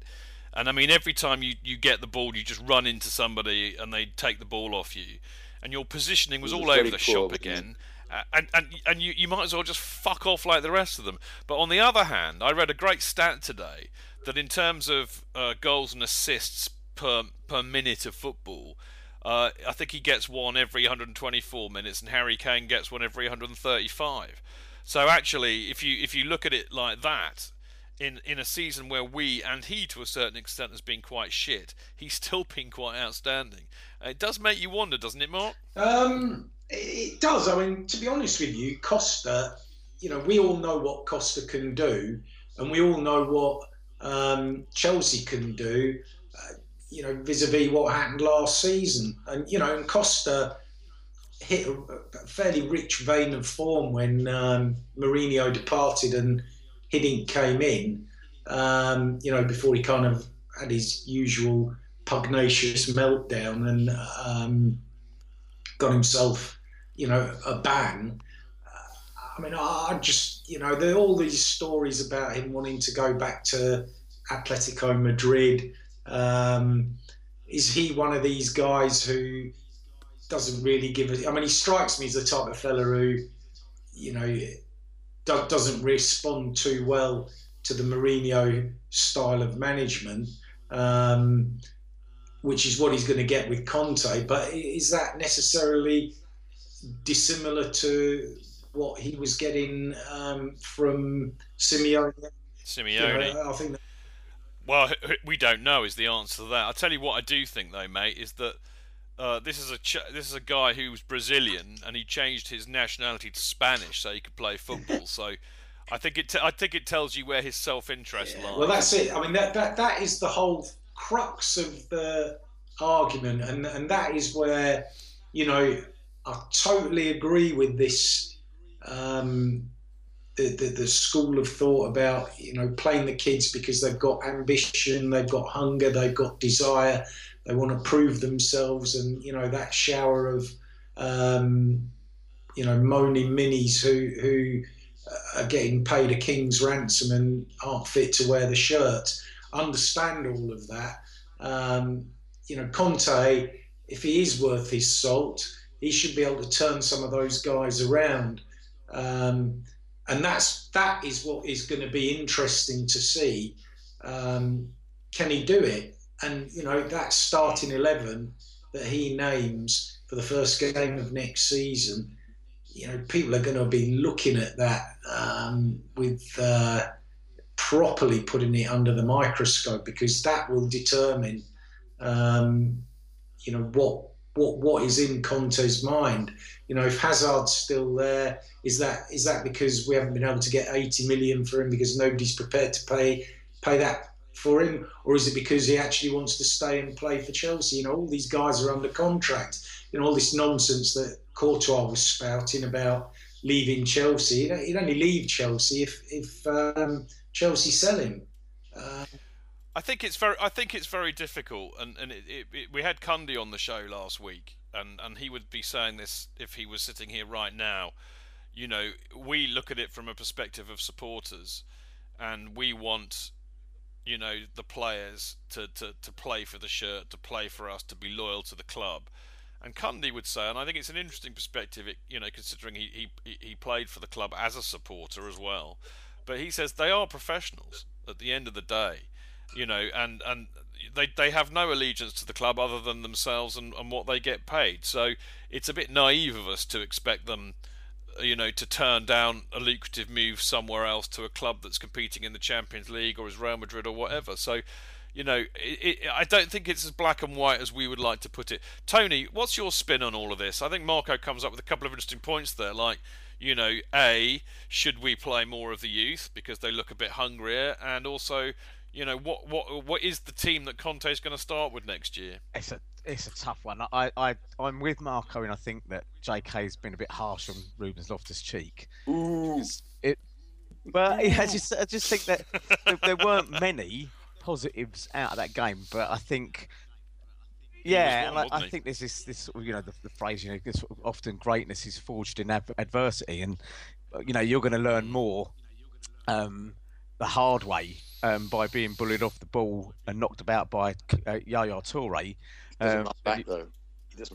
and I mean, every time you you get the ball, you just run into somebody and they take the ball off you, and your positioning was, was all over the shop again. Uh, and and and you, you might as well just fuck off like the rest of them. But on the other hand, I read a great stat today that in terms of uh, goals and assists per per minute of football. Uh, I think he gets one every 124 minutes, and Harry Kane gets one every 135. So actually, if you if you look at it like that, in in a season where we and he to a certain extent has been quite shit, he's still been quite outstanding. Uh, it does make you wonder, doesn't it, Mark? Um, it does. I mean, to be honest with you, Costa. You know, we all know what Costa can do, and we all know what um, Chelsea can do you know, vis-a-vis what happened last season. And you know, and Costa hit a fairly rich vein of form when um, Mourinho departed and Hiddink came in. Um, you know, before he kind of had his usual pugnacious meltdown and um, got himself, you know, a ban. I mean, I just, you know, there are all these stories about him wanting to go back to Atletico Madrid um, is he one of these guys who doesn't really give it? I mean, he strikes me as the type of fella who, you know, do, doesn't respond too well to the Mourinho style of management, um, which is what he's going to get with Conte. But is that necessarily dissimilar to what he was getting um, from Simeone? Simeone. You know, I think. That, well, we don't know is the answer to that. I'll tell you what I do think though, mate, is that uh, this is a ch- this is a guy who was Brazilian and he changed his nationality to Spanish so he could play football. so I think it t- I think it tells you where his self interest yeah. lies. Well, that's it. I mean that, that that is the whole crux of the argument, and and that is where you know I totally agree with this. Um, the, the, the, school of thought about you know playing the kids because they've got ambition, they've got hunger, they've got desire, they want to prove themselves, and you know that shower of um, you know moaning minis who who are getting paid a king's ransom and aren't fit to wear the shirt. Understand all of that. Um, you know Conte, if he is worth his salt, he should be able to turn some of those guys around. Um, and that's that is what is going to be interesting to see. Um, can he do it? And you know that starting eleven that he names for the first game of next season, you know people are going to be looking at that um, with uh, properly putting it under the microscope because that will determine, um, you know what what what is in Conte's mind. You know, if Hazard's still there, is that is that because we haven't been able to get 80 million for him because nobody's prepared to pay pay that for him, or is it because he actually wants to stay and play for Chelsea? You know, all these guys are under contract. You know, all this nonsense that Courtois was spouting about leaving Chelsea. He'd only leave Chelsea if if um, Chelsea sell him. Uh, I think it's very I think it's very difficult, and and it, it, it, we had Cundy on the show last week, and and he would be saying this if he was sitting here right now you know, we look at it from a perspective of supporters, and we want you know the players to, to, to play for the shirt, to play for us, to be loyal to the club. And Cundy would say, and I think it's an interesting perspective, you know, considering he, he he played for the club as a supporter as well. But he says they are professionals at the end of the day, you know, and and they they have no allegiance to the club other than themselves and, and what they get paid. So it's a bit naive of us to expect them you know, to turn down a lucrative move somewhere else to a club that's competing in the Champions League or as Real Madrid or whatever. So, you know, it, it, I don't think it's as black and white as we would like to put it. Tony, what's your spin on all of this? I think Marco comes up with a couple of interesting points there, like, you know, A, should we play more of the youth because they look a bit hungrier? And also, you know, what what what is the team that Conte is going to start with next year? It's a it's a tough one. I, I I'm with Marco, and I think that J.K.'s been a bit harsh on Ruben's Loftus Cheek. It, but I just I just think that there, there weren't many positives out of that game, but I think. Yeah, one, I, I think there's this, this, you know, the, the phrase, you know, this, often greatness is forged in adversity, and you know, you're going to learn more um, the hard way um, by being bullied off the ball and knocked about by uh, Yaya Toure. Um, back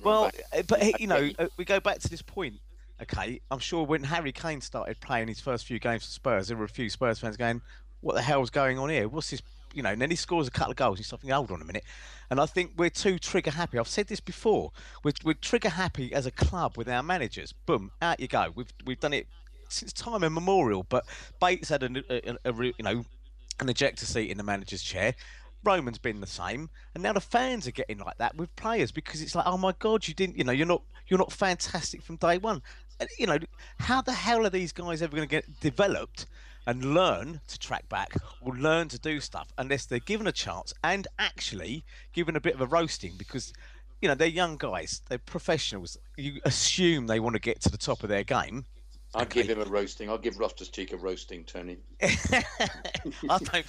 well, uh, but you know, uh, we go back to this point. Okay, I'm sure when Harry Kane started playing his first few games for Spurs, there were a few Spurs fans going, "What the hell's going on here? What's this?" You know, and then he scores a couple of goals. And start thinking, "Hold on a minute." And I think we're too trigger happy. I've said this before. We're, we're trigger happy as a club with our managers. Boom, out you go. We've we've done it since time immemorial. But Bates had a, a, a, re- you know an ejector seat in the manager's chair. Roman's been the same, and now the fans are getting like that with players because it's like, oh my god, you didn't, you know, you're not, you're not fantastic from day one. And, you know, how the hell are these guys ever going to get developed and learn to track back or learn to do stuff unless they're given a chance and actually given a bit of a roasting because. You know, they're young guys, they're professionals. You assume they want to get to the top of their game. I'll give him a roasting. I'll give Loftus Cheek a roasting, Tony. I don't think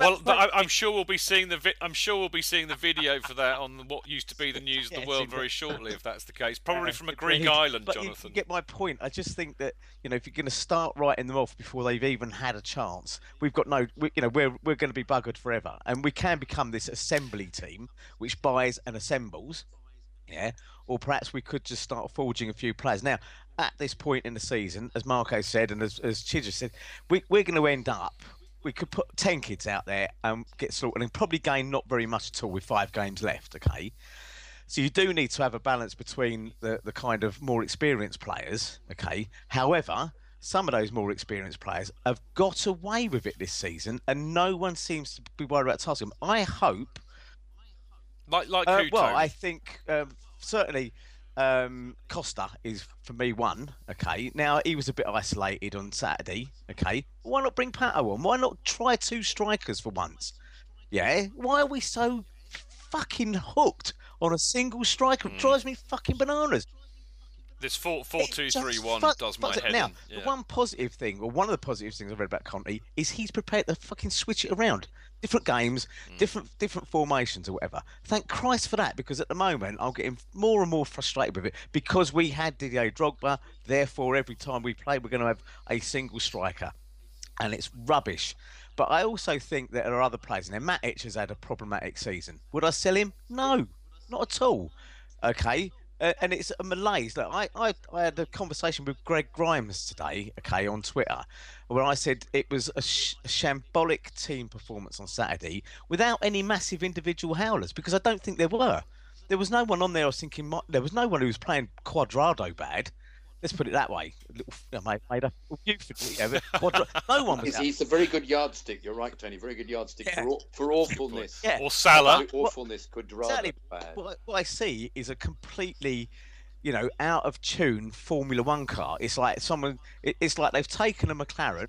Well, th- I- I'm sure we'll be seeing the vi- I'm sure we'll be seeing the video for that on what used to be the news of the world very shortly, if that's the case. Probably from a Greek agreed. island, but you- Jonathan. You get my point. I just think that you know if you're going to start writing them off before they've even had a chance, we've got no. We, you know we're we're going to be buggered forever, and we can become this assembly team which buys and assembles. Yeah, or perhaps we could just start forging a few players. Now, at this point in the season, as Marco said, and as, as said, we, we're going to end up. We could put ten kids out there and get slaughtered, and probably gain not very much at all with five games left. Okay, so you do need to have a balance between the, the kind of more experienced players. Okay. However, some of those more experienced players have got away with it this season, and no one seems to be worried about tasking them. I hope. Like like Uh, well? I think um, certainly um, Costa is for me one. Okay. Now he was a bit isolated on Saturday. Okay. Why not bring Pato on? Why not try two strikers for once? Yeah. Why are we so fucking hooked on a single striker? It drives me fucking bananas. This four four It two just three one fuck- does my head Now, in. the one positive thing, or one of the positive things I've read about Conte, is he's prepared to fucking switch it around. Different games, Hmm. different different formations, or whatever. Thank Christ for that, because at the moment I'm getting more and more frustrated with it because we had Didier Drogba. Therefore, every time we play, we're going to have a single striker, and it's rubbish. But I also think that there are other players. Now, Matic has had a problematic season. Would I sell him? No, not at all. Okay. Uh, and it's a malaise. Look, I, I, I had a conversation with Greg Grimes today, okay, on Twitter, where I said it was a, sh- a shambolic team performance on Saturday without any massive individual howlers because I don't think there were. There was no one on there. I was thinking there was no one who was playing Cuadrado bad. Let's put it that way. A little, you know, made, made euphemism, yeah, but no one was. He's, a very good yardstick. You're right, Tony. Very good yardstick Yeah. for aw- for awfulness. Yeah. Or Salah. For awfulness could rather Exactly. bad. What, what I see is a completely, you know, out of tune Formula One car. It's like someone. It's like they've taken a McLaren.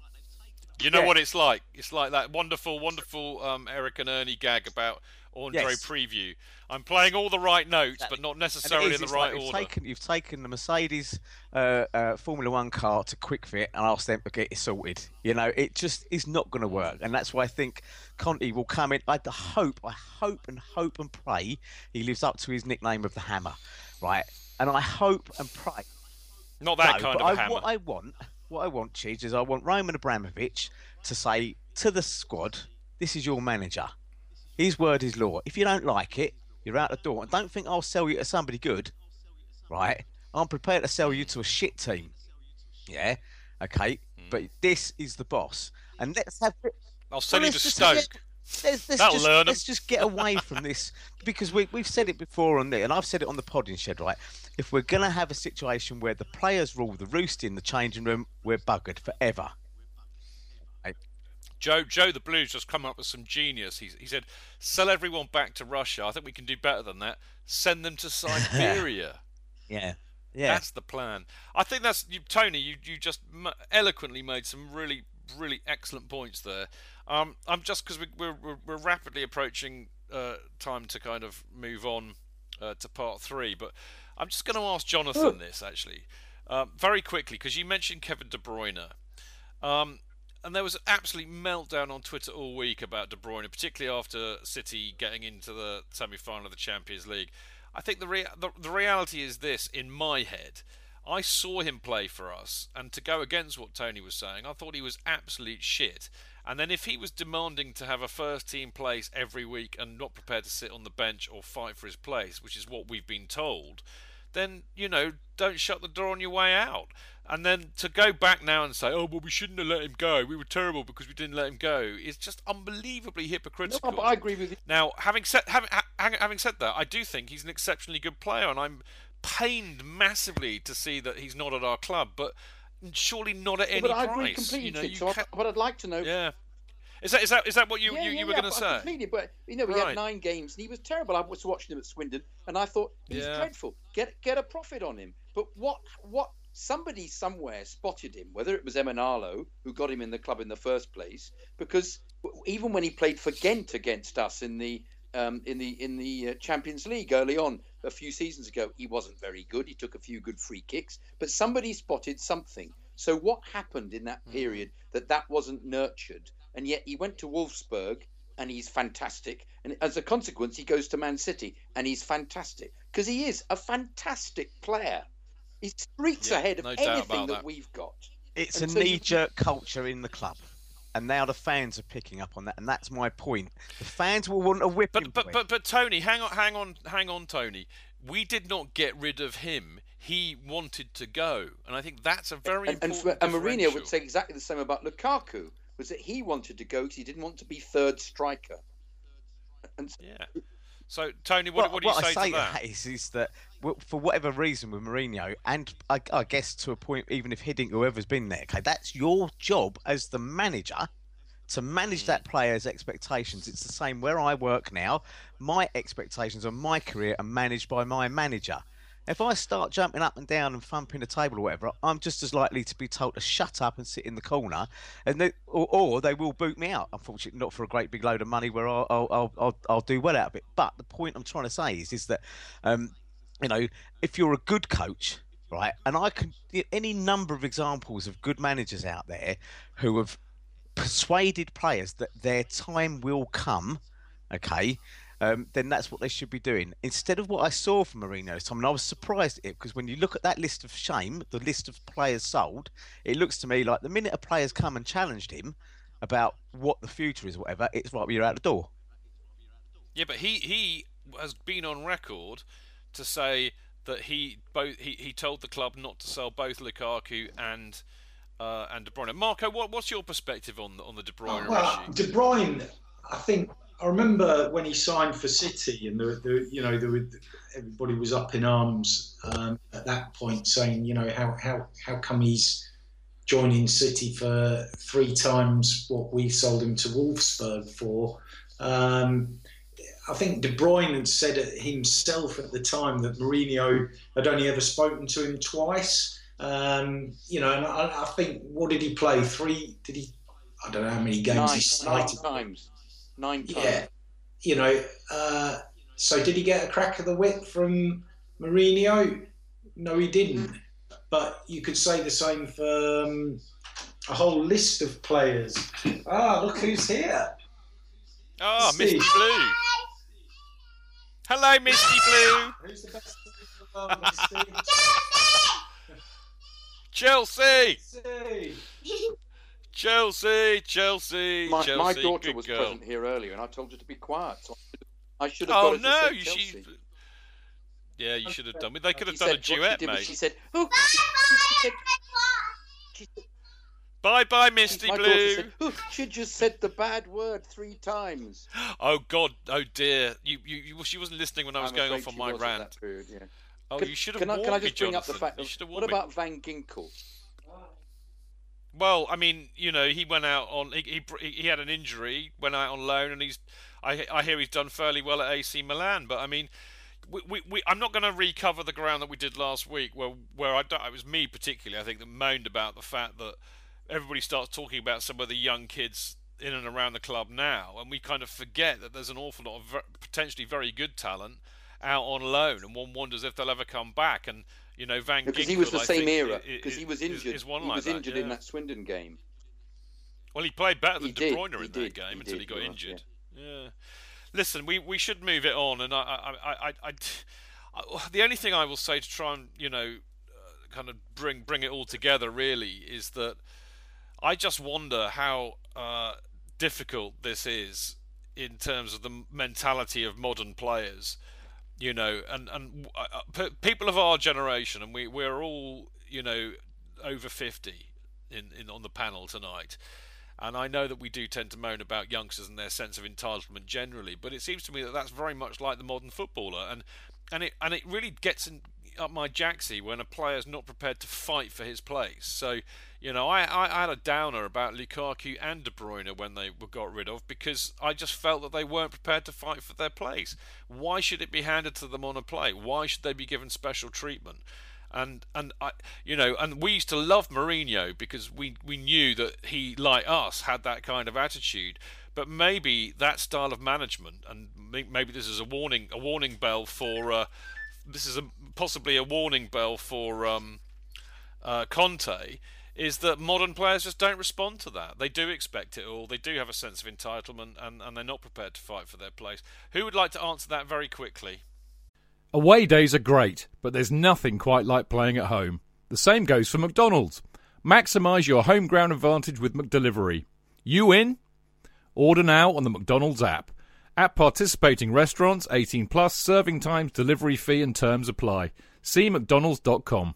You know Yeah. what it's like? It's like that wonderful, wonderful um, Eric and Ernie gag about Andre Yes. Previn. I'm playing all the right notes, Exactly. but not necessarily is, in the right like you've order. Taken, you've taken the Mercedes uh, uh, Formula One car to Kwik Fit and asked them to get it sorted. You know, it just is not going to work, and that's why I think Conte will come in. I hope, I hope and hope and pray he lives up to his nickname of the Hammer, right? And I hope and pray Not that no, kind of I, hammer. What I want, what I want, Chidge, is I want Roman Abramovich to say to the squad, "This is your manager. His word is law. If you don't like it, you're out the door. And don't think I'll sell you to somebody good, right? I'm prepared to sell you to a shit team. Yeah, okay. Hmm. But this is the boss, and let's have. I'll sell you to Stoke. Let's, let's That'll just, learn let's just get away from this because we, we've said it before on there, and I've said it on the podding shed, right? If we're going to have a situation where the players rule the roost in the changing room, we're buggered forever. Joe, Joe the Blues just come up with some genius. He, he said, "Sell everyone back to Russia. I think we can do better than that. Send them to Siberia." Yeah. Yeah. That's the plan. I think that's you, Tony. You you just eloquently made some really really excellent points there. Um, I'm just because we, we're, we're we're rapidly approaching uh, time to kind of move on uh, to part three, but I'm just going to ask Jonathan this actually um, very quickly because you mentioned Kevin De Bruyne. Um, and there was an absolute meltdown on Twitter all week about De Bruyne, particularly after City getting into the semi-final of the Champions League. I think the, rea- the the reality is this: in my head, I saw him play for us, and to go against what Tony was saying, I thought he was absolute shit. And then if he was demanding to have a first team place every week and not prepared to sit on the bench or fight for his place, which is what we've been told, then you know don't shut the door on your way out. And then to go back now and say, oh well, we shouldn't have let him go. We were terrible because we didn't let him go. Is just unbelievably hypocritical. No, but I agree with you. Now, having said having, having said that, I do think he's an exceptionally good player, and I'm pained massively to see that he's not at our club. But surely not at any but I price. agree completely. You know, you so I, ca- but I'd like to know. yeah. Is that is that is that what you yeah, you, yeah, you were yeah, going to say? Completely, but you know, he Right. had nine games and he was terrible. I was watching him at Swindon, and I thought he's dreadful. Get get a profit on him. But what what somebody somewhere spotted him, whether it was Emenalo who got him in the club in the first place, because even when he played for Ghent against us in the um, in the in the uh, Champions League early on a few seasons ago, he wasn't very good. He took a few good free kicks, but somebody spotted something. So what happened in that period that that wasn't nurtured, and yet he went to Wolfsburg and he's fantastic, and as a consequence, he goes to Man City and he's fantastic because he is a fantastic player. He's streets Yeah, ahead of no anything that, that. we've got. It's And a so knee jerk culture in the club. And now the fans are picking up on that, and that's my point. The fans will want a whipping. But but boy. but but Tony, hang on, hang on, hang on, Tony. We did not get rid of him. He wanted to go, and I think that's a very and, and, important. and Mourinho would say exactly the same about Lukaku. Was that he wanted to go because he didn't want to be third striker. And so- Yeah. So Tony, what, what do you what say, I say to that? is, is that for whatever reason with Mourinho, and I, I guess to a point, even if Hiddink, whoever's been there, okay, that's your job as the manager to manage Mm. that player's expectations. It's the same where I work now. My expectations on my career are managed by my manager. If I start jumping up and down and thumping the table or whatever, I'm just as likely to be told to shut up and sit in the corner, and they, or, or they will boot me out. Unfortunately, not for a great big load of money where I'll I'll, I'll, I'll, do well out of it. But the point I'm trying to say is is that, um, you know, if you're a good coach, right, and I can any number of examples of good managers out there who have persuaded players that their time will come, okay, um, then that's what they should be doing. Instead of what I saw from Mourinho's time, and I was surprised at it because when you look at that list of shame, the list of players sold, it looks to me like the minute a player's come and challenged him about what the future is, or whatever, it's right, well, you're out the door. Yeah, but he he has been on record to say that he both he, he told the club not to sell both Lukaku and uh, and De Bruyne. Marco, what what's your perspective on the on the De Bruyne Well, issue? De Bruyne, I think I remember when he signed for City, and the, the you know everybody was up in arms um, at that point, saying you know how how how come he's joining City for three times what we sold him to Wolfsburg for. Um, I think De Bruyne had said it himself at the time that Mourinho had only ever spoken to him twice. Um, you know, and I, I think what did he play? Three? Did he? I don't know how many games nine, he nine started. times. Nine times. Yeah, you know. Uh, so did he get a crack of the whip from Mourinho? No, he didn't. But you could say the same for um, a whole list of players. Ah, look who's here. Oh, Steve. Misty Blue. Hello, Misty Blue. Who's the best player in the world, Misty? Chelsea, See. Chelsea, Chelsea, My, Chelsea. my daughter was girl. present here earlier, and I told her to be quiet. So I should have. Oh got her to no, say you Chelsea. she. Yeah, you should have done. It. They could have She done a said- what she duet, did mate. She said, "Oh." She, she said, she said- Bye, bye, Misty my Blue. said, "Oh, she just said the bad word three times. Oh God, oh dear. You, you, you, she wasn't listening when I was I'm going off on my rant. period, yeah. Oh, Can- you should have Can I, warned can I me, just bring up the fact? You Of, should have what warned me. about Van Ginkel? Well, I mean, you know, he went out on he, he he had an injury, went out on loan, and he's I I hear he's done fairly well at AC Milan. But I mean, we, we, we I'm not going to recover the ground that we did last week, where where I it was me particularly, I think, that moaned about the fact that everybody starts talking about some of the young kids in and around the club now, and we kind of forget that there's an awful lot of potentially very good talent out on loan, and one wonders if they'll ever come back. And you know, Van Because he was the I same era. Because he was injured. Is one he like was that, injured yeah. in that Swindon game. Well, he played better than He De did, Bruyne in that game he until he got injured. Yeah. Listen, we, we should move it on, and I, I, I, I, I- I- the only thing I will say to try and you know, uh, kind of bring bring it all together really is that I just wonder how uh, difficult this is in terms of the mentality of modern players. You know, and and uh, uh, people of our generation, and we we're all you know over fifty in, in on the panel tonight. And I know that we do tend to moan about youngsters and their sense of entitlement generally, but it seems to me that that's very much like the modern footballer, and and it and it really gets in, up my jacksie when a player's not prepared to fight for his place. So, you know, I, I had a downer about Lukaku and De Bruyne when they were got rid of because I just felt that they weren't prepared to fight for their place. Why should it be handed to them on a plate? Why should they be given special treatment? and and I, you know, and we used to love Mourinho because we we knew that he, like us, had that kind of attitude. But maybe that style of management, and maybe this is a warning, a warning bell for, uh, this is a, possibly a warning bell for um, uh, Conte, is that modern players just don't respond to that. They do expect it all. They do have a sense of entitlement, and, and they're not prepared to fight for their place. Who would like to answer that very quickly? Away days are great, but there's nothing quite like playing at home. The same goes for McDonald's. Maximise your home ground advantage with McDelivery. You in? Order now on the McDonald's app. At participating restaurants, 18 plus, serving times, delivery fee and terms apply. See mcdonalds.com.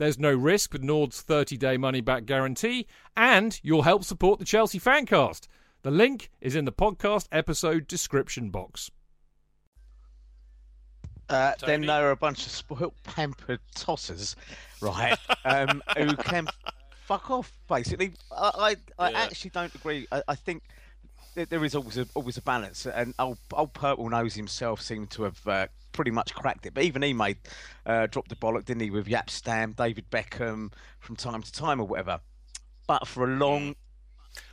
There's no risk with Nord's 30 day money back guarantee, and you'll help support the Chelsea Fancast. The link is in the podcast episode description box. Uh, then Tony? there are a bunch of spoilt, pampered tossers, right? um, who can fuck off. Basically, I I, I Yeah. actually don't agree. I, I think there is always a always a balance, and old, old Purple Nose himself seemed to have uh, pretty much cracked it. But even he made uh, drop the bollock, didn't he, with Jaap Stam, David Beckham from time to time or whatever. But for a long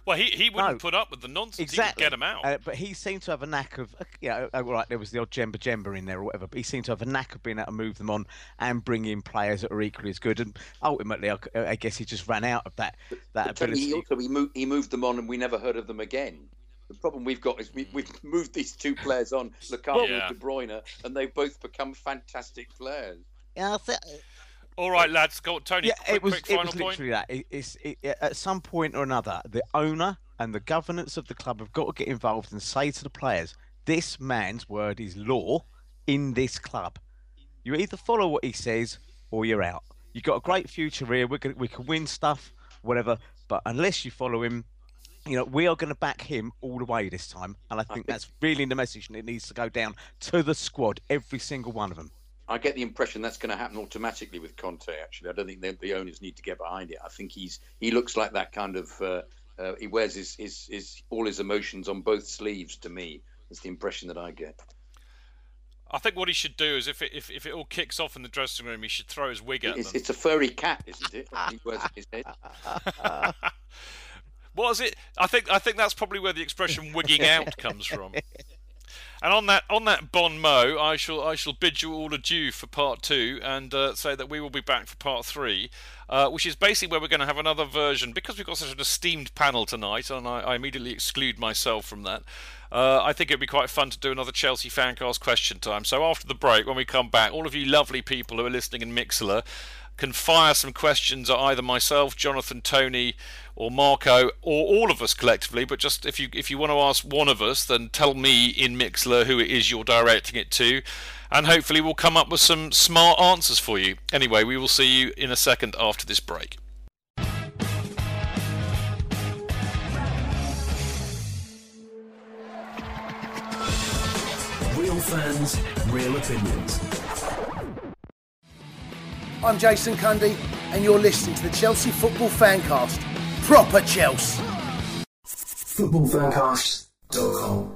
Well, he, he wouldn't No. put up with the nonsense. Exactly. He would get him out. Uh, but he seemed to have a knack of, uh, yeah, uh, right, there was the odd Djemba Djemba in there or whatever, but he seemed to have a knack of being able to move them on and bring in players that are equally as good. And ultimately, I, I guess he just ran out of that, that But ability. he also he moved, he moved them on, and we never heard of them again. The problem we've got is we, hmm. we've moved these two players on, Lukaku Yeah. and De Bruyne, and they've both become fantastic players. Yeah, I thi- All right, lads. Go on, Tony. yeah, quick, it was, quick it final was point. literally that. It, it's, it, at some point or another, the owner and the governance of the club have got to get involved and say to the players, this man's word is law in this club. You either follow what he says or you're out. You've got a great future here. We're gonna, we can win stuff, whatever. But unless you follow him, you know, we are going to back him all the way this time. And I think that's really the message, and it needs to go down to the squad, every single one of them. I get the impression that's going to happen automatically with Conte. Actually, I don't think the, the owners need to get behind it. I think he's he looks like that kind of uh, uh, he wears his, his his all his emotions on both sleeves. To me, that's the impression that I get. I think what he should do is if it, if, if it all kicks off in the dressing room, he should throw his wig at It's, them. it's a furry cat, isn't it? He wears on his head. What is it? I think I think that's probably where the expression "wigging out" comes from. And on that on that bon mot, I shall I shall bid you all adieu for part two, and uh, say that we will be back for part three, uh, which is basically where we're going to have another version because we've got such an esteemed panel tonight, and I, I immediately exclude myself from that. Uh, I think it'd be quite fun to do another Chelsea fancast question time. So after the break, when we come back, all of you lovely people who are listening in Mixlr can fire some questions at either myself, Jonathan, Tony, or Marco, or all of us collectively. But just if you if you want to ask one of us, then tell me in Mixlr who it is you're directing it to, and hopefully we'll come up with some smart answers for you. Anyway, we will see you in a second after this break. Real fans, real opinions. I'm Jason Cundy, and you're listening to the Chelsea Football Fancast. Proper Chelsea. Footballfancast.com.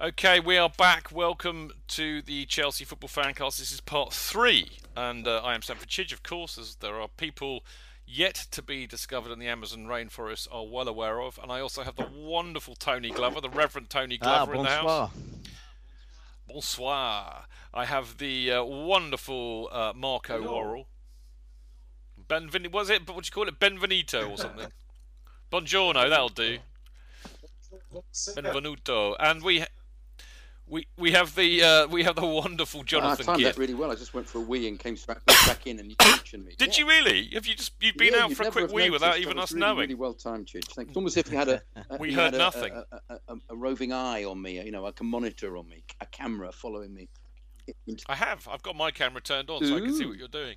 Okay, we are back. Welcome to the Chelsea Football Fancast. This is part three, and uh, I am Stamford Chidge, of course, as there are people yet to be discovered in the Amazon rainforest are well aware of. And I also have the wonderful Tony Glover, the Reverend Tony Ah, Glover in the house. Bonsoir. I have the uh, wonderful uh, Marco Worrall. Benven- was it? What do you call it? Benvenuto or something? Buongiorno, that'll do. Benvenuto. And we we we have the uh, we have the wonderful I Jonathan timed Gibb. that really well. I just went for a wee and came back, back in, and you mentioned me. Did Yeah. you really? Have you just you've been Yeah, out for a quick wee without even us really, knowing? Really well timed, Chidge. Thanks. It's almost as if you had a, a We heard a- nothing. A, a, a, a roving eye on me, you know, like a monitor on me, a camera following me. I have. I've got my camera turned on so I can see what you're doing.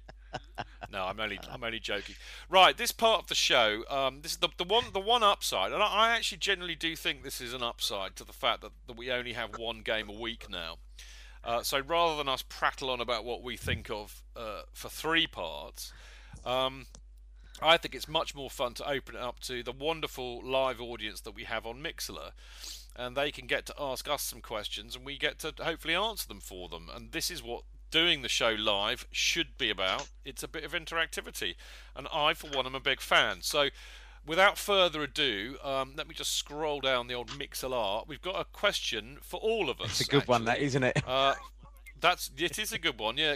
No, I'm only I'm only joking. Right, this part of the show, um, this is the the one the one upside, and I, I actually generally do think this is an upside to the fact that, that we only have one game a week now. Uh, so rather than us prattle on about what we think of uh, for three parts, um, I think it's much more fun to open it up to the wonderful live audience that we have on Mixlr. And they can get to ask us some questions, and we get to hopefully answer them for them. And this is what doing the show live should be about. It's a bit of interactivity, and I, for one, am a big fan. So, without further ado, um, let me just scroll down the old Mixlr. We've got a question for all of us. It's a good one, that actually. isn't it? Uh, that's it is a good one, yeah.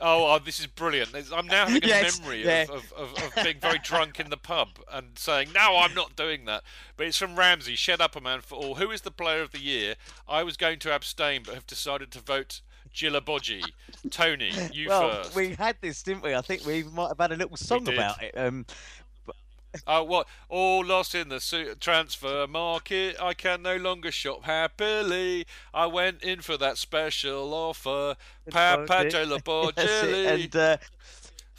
Oh, oh, this is brilliant. I'm now having a Yes, memory yeah. of, of, of, of being very drunk in the pub and saying, No, I'm not doing that. But it's from Ramsey, Shed Up a Man for All. Who is the player of the year? I was going to abstain but have decided to vote Djilobodji. Tony, you well, first. we had this, didn't we? I think we might have had a little song about it. Um, Oh, what? All lost in the transfer market. I can no longer shop happily. I went in for that special offer. Papa. Djilobodji. and uh,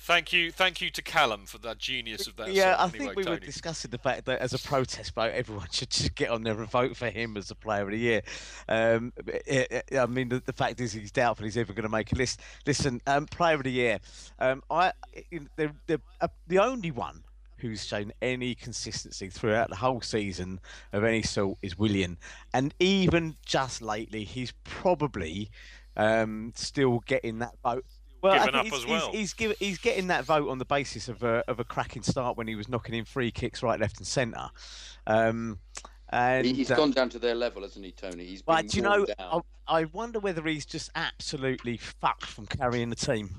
Thank you, thank you to Callum for the genius of that. yeah, I song. think Anyway, we were Tony. discussing the fact that as a protest vote, everyone should just get on there and vote for him as the player of the year. Um, it- it- I mean, the, the fact is he's doubtful he's ever going to make a list. Listen, um, player of the year, um, I the the, uh, the only one who's shown any consistency throughout the whole season of any sort is Willian, and even just lately, he's probably um, still getting that vote. Well, given up he's, as well. He's, he's, give, he's getting that vote on the basis of a, of a cracking start when he was knocking in free kicks right, left, and centre. Um, and He- He's uh, gone down to their level, hasn't he, Tony? He's been But do you know, worn I. I wonder whether he's just absolutely fucked from carrying the team.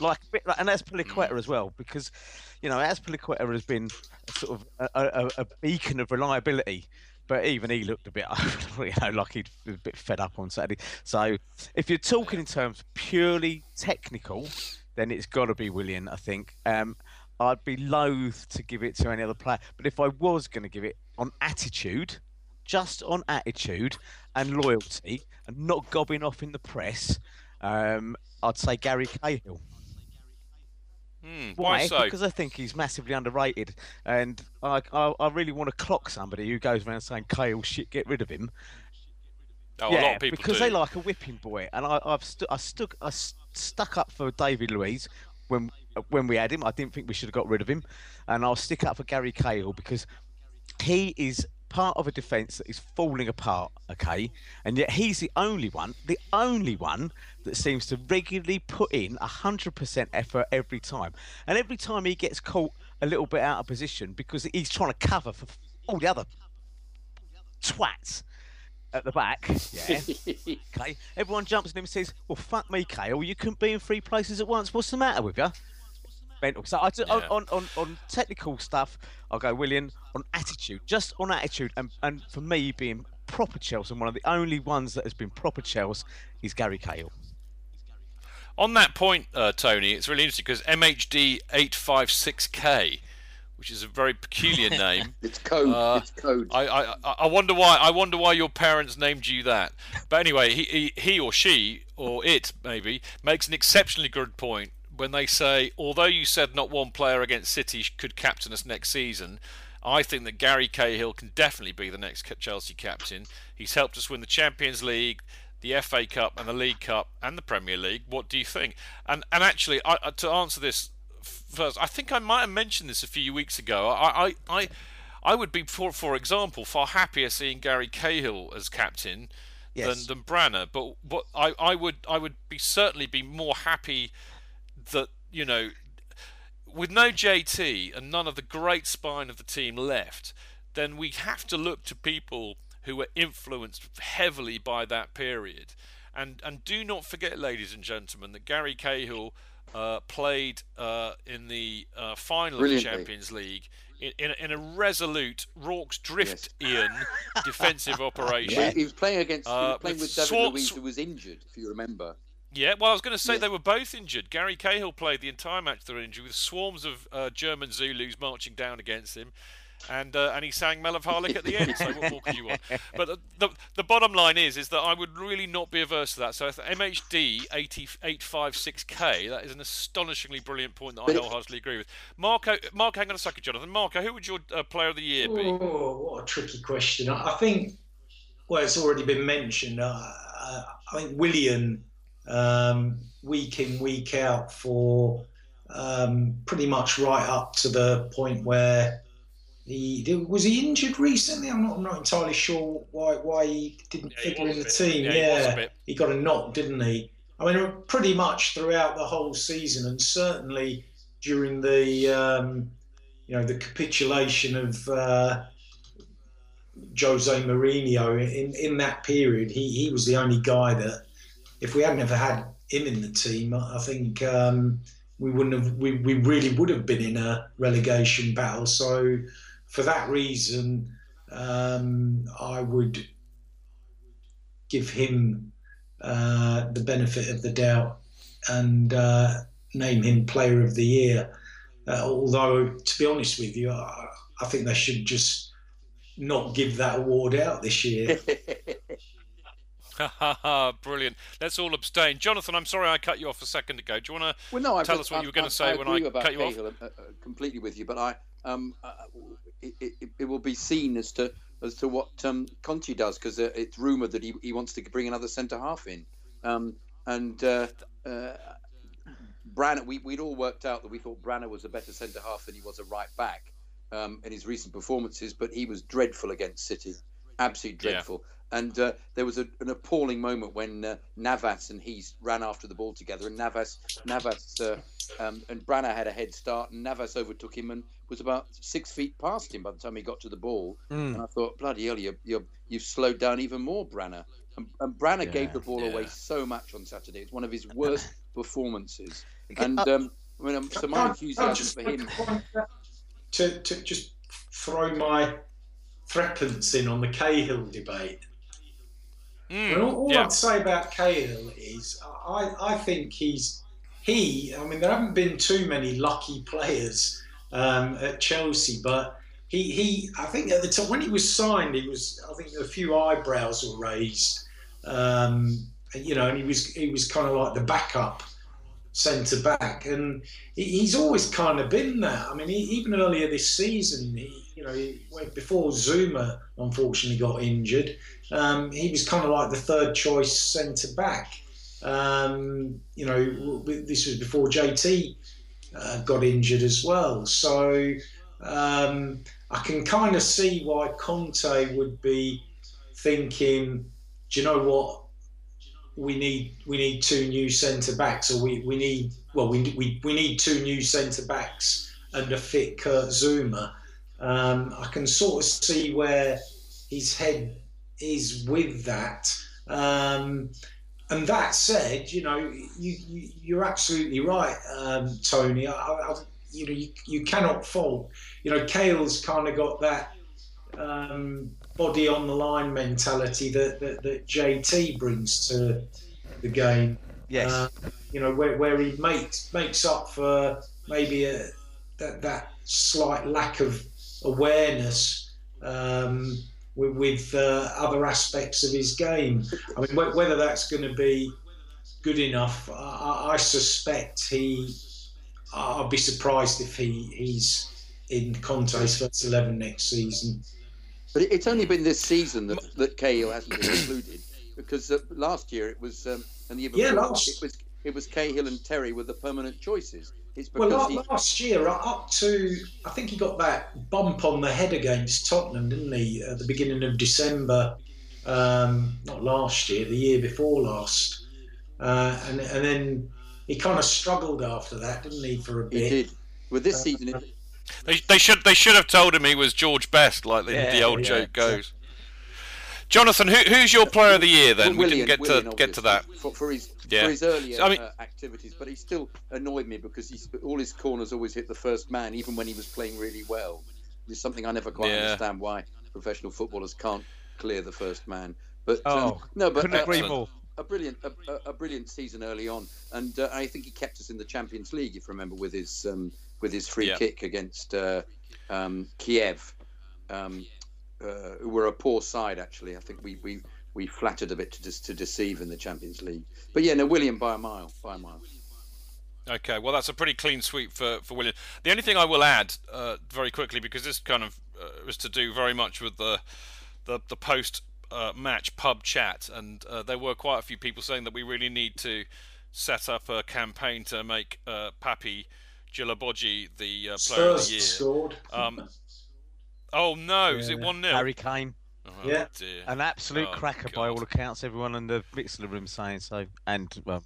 Like, bit like and that's Peliqueta Mm. as well, because, you know, as Peliqueta has been a sort of a, a, a beacon of reliability, but even he looked a bit, you know, like he'd a bit fed up on Saturday. So, if you're talking in terms purely technical, then it's got to be Willian, I think. Um, I'd be loath to give it to any other player, but if I was going to give it on attitude, just on attitude and loyalty and not gobbing off in the press, um, I'd say Gary Cahill. Hmm, Why? why so? Because I think he's massively underrated, and I, I, I really want to clock somebody who goes around saying Cahill shit, get rid of him. Oh, yeah, a lot of people because do. they like a whipping boy, and I, I've stu- I stuck I st- stuck up for David Luiz when when we had him. I didn't think we should have got rid of him, and I'll stick up for Gary Cahill because he is part of a defence that is falling apart. Okay, and yet he's the only one, the only one that seems to regularly put in hundred percent effort every time, and every time he gets caught a little bit out of position because he's trying to cover for all the other twats at the back. Yeah. okay. Everyone jumps at him and says, "Well, fuck me, Kale. You couldn't be in three places at once. What's the matter with you?" Mental. So I, on, Yeah. on, on on technical stuff, I'll go Willian. On attitude, just on attitude, and and for me being proper Chelsea, and one of the only ones that has been proper Chelsea is Gary Cahill. On that point, uh, Tony, it's really interesting because MHD eight five six K, which is a very peculiar name. It's code. Uh, it's code. I, I I- I wonder why I wonder why your parents named you that. But anyway, he he, he or she or it maybe makes an exceptionally good point when they say, although you said not one player against City could captain us next season. I think that Gary Cahill can definitely be the next Chelsea captain. He's helped us win the Champions League, the FA Cup, and the League Cup, and the Premier League. What do you think? And and actually, I, to answer this first, I think I might have mentioned this a few weeks ago. I I, I, I would be, for for example, far happier seeing Gary Cahill as captain Yes. than than Brana. But what I, I would I would be certainly be more happy that you know with no JT and none of the great spine of the team left, then we have to look to people who were influenced heavily by that period. And and do not forget, ladies and gentlemen, that Gary Cahill uh, played uh, in the uh, final of the Champions League in, in, a, in a resolute Rorke's drift Ian defensive operation. Yeah. He was playing against. he Uh, was playing with David Swan- Luiz, who was injured, if you remember. Yeah, well, I was going to say Yeah. they were both injured. Gary Cahill played the entire match they were injured, with swarms of uh, German Zulus marching down against him, and uh, and he sang Men of Harlech at the end. So what more could you want? But the, the the bottom line is is that I would really not be averse to that. So if MHD eighty eight five six K, that is an astonishingly brilliant point that I But wholeheartedly agree with. Marco, Marco, hang on a second, Jonathan. Marco, who would your uh, player of the year be? Oh, what a tricky question. I I think, well, it's already been mentioned. Uh, I think Willian, um, week in, week out, for um, pretty much right up to the point where he was he injured recently. I'm not, I'm not entirely sure why why he didn't Yeah, figure was in the bit. team. Yeah, Yeah, he was a bit. he got a knock, didn't he? I mean, pretty much throughout the whole season, and certainly during the um, you know the capitulation of uh, Jose Mourinho in in that period, he he was the only guy that if we hadn't ever had him in the team, I I think um, we wouldn't have we, we really would have been in a relegation battle. So for that reason, um, I would give him uh, the benefit of the doubt and uh, name him Player of the Year. Uh, although, to be honest with you, I, I think they should just not give that award out this year. Brilliant. Let's all abstain. Jonathan, I'm sorry I cut you off a second ago. Do you want to Well, no, I tell just- us what I- you were going to say I when I cut you off? Cahill, uh, uh, completely with you, but I um, uh, it, it, it will be seen as to as to what um, Conte does because uh, it's rumoured that he, he wants to bring another centre half in, um, and uh, uh, Brana. We, we'd all worked out that we thought Brana was a better centre half than he was a right back um, in his recent performances, but he was dreadful against City, absolutely Yeah. Dreadful. And uh, there was a, an appalling moment when uh, Navas and he ran after the ball together, and Navas, Navas, uh, um, and Brana had a head start, and Navas overtook him and was about six feet past him by the time he got to the ball. Mm. And I thought, bloody hell, you you you've slowed down even more, Brana. And, and Brana Yeah, gave the ball away so much on Saturday. It's one of his worst performances. And uh, um, I mean, um, so my Can I enthusiasm just for him. To, to just throw my threepence in on the Cahill debate. Mm, And all, all yeah. I'd say about Cahill is I, I think he's he. I mean, there haven't been too many lucky players um, at Chelsea, but he, he I think at the time when he was signed, he was I think a few eyebrows were raised. Um, you know, and he was he was kind of like the backup centre back, and he, he's always kind of been that. I mean, he, even earlier this season, he, you know, before Zouma unfortunately got injured, um, he was kind of like the third choice centre back. Um, you know, this was before JT uh, got injured as well. So um, I can kind of see why Conte would be thinking, do you know what? We need we need two new centre backs, or we, we need well we, we we need two new centre backs and a fit Kurt Zouma. Um, I can sort of see where his head is with that. Um, and that said, you know, you, you you're absolutely right, um, Tony. I, I, you know, you, you cannot fault. You know, Kale's kind of got that um, body on the line mentality that, that, that JT brings to the game. Yes. Uh, you know, where, where he makes makes up for maybe a, that that slight lack of awareness um, with, with uh, other aspects of his game. I mean, wh- whether that's going to be good enough, I, I- suspect he. I'll be surprised if he, he's in Conte's first eleven next season. But it's only been this season that, that Cahill hasn't been included because uh, last year it was, um, and the year Yeah, before last- it was it was Cahill and Terry were the permanent choices. It's Well, because la- he, last year, uh, up to I think he got that bump on the head against Tottenham, didn't he? At the beginning of December, um, not last year, the year before last, uh, and and then he kind of struggled after that, didn't he, for a he bit? did. With this season, it, They, they should they should have told him he was George Best, like the, the old yeah, joke goes. Jonathan, who, who's your player of the year then? we didn't get Willian, to get to that. for, for his Yeah. for his earlier I mean- uh, activities, but he still annoyed me because he's, all his corners always hit the first man, even when he was playing really well. It's something I never quite Yeah. understand why professional footballers can't clear the first man. But um, Oh, no, but couldn't uh, agree more. a brilliant a, a- a brilliant season early on, and uh, I think he kept us in the Champions League, if you remember, with his um, with his free Yeah. kick against uh, um, Kiev, um, uh, who were a poor side actually. I think we we, we flattered a bit to dis- to deceive in the Champions League. But yeah, no, Willian by a mile, by a mile. Okay, well that's a pretty clean sweep for, for Willian. The only thing I will add uh, very quickly, because this kind of uh, was to do very much with the the, the post uh, match pub chat, and uh, there were quite a few people saying that we really need to set up a campaign to make uh, Papi Djilobodji the uh, player of the year. scored. Um, oh no, is it one 0 Harry Kane, oh, Yeah. dear. an absolute Oh, cracker by all accounts. Everyone in the Mixlr room saying so, and well,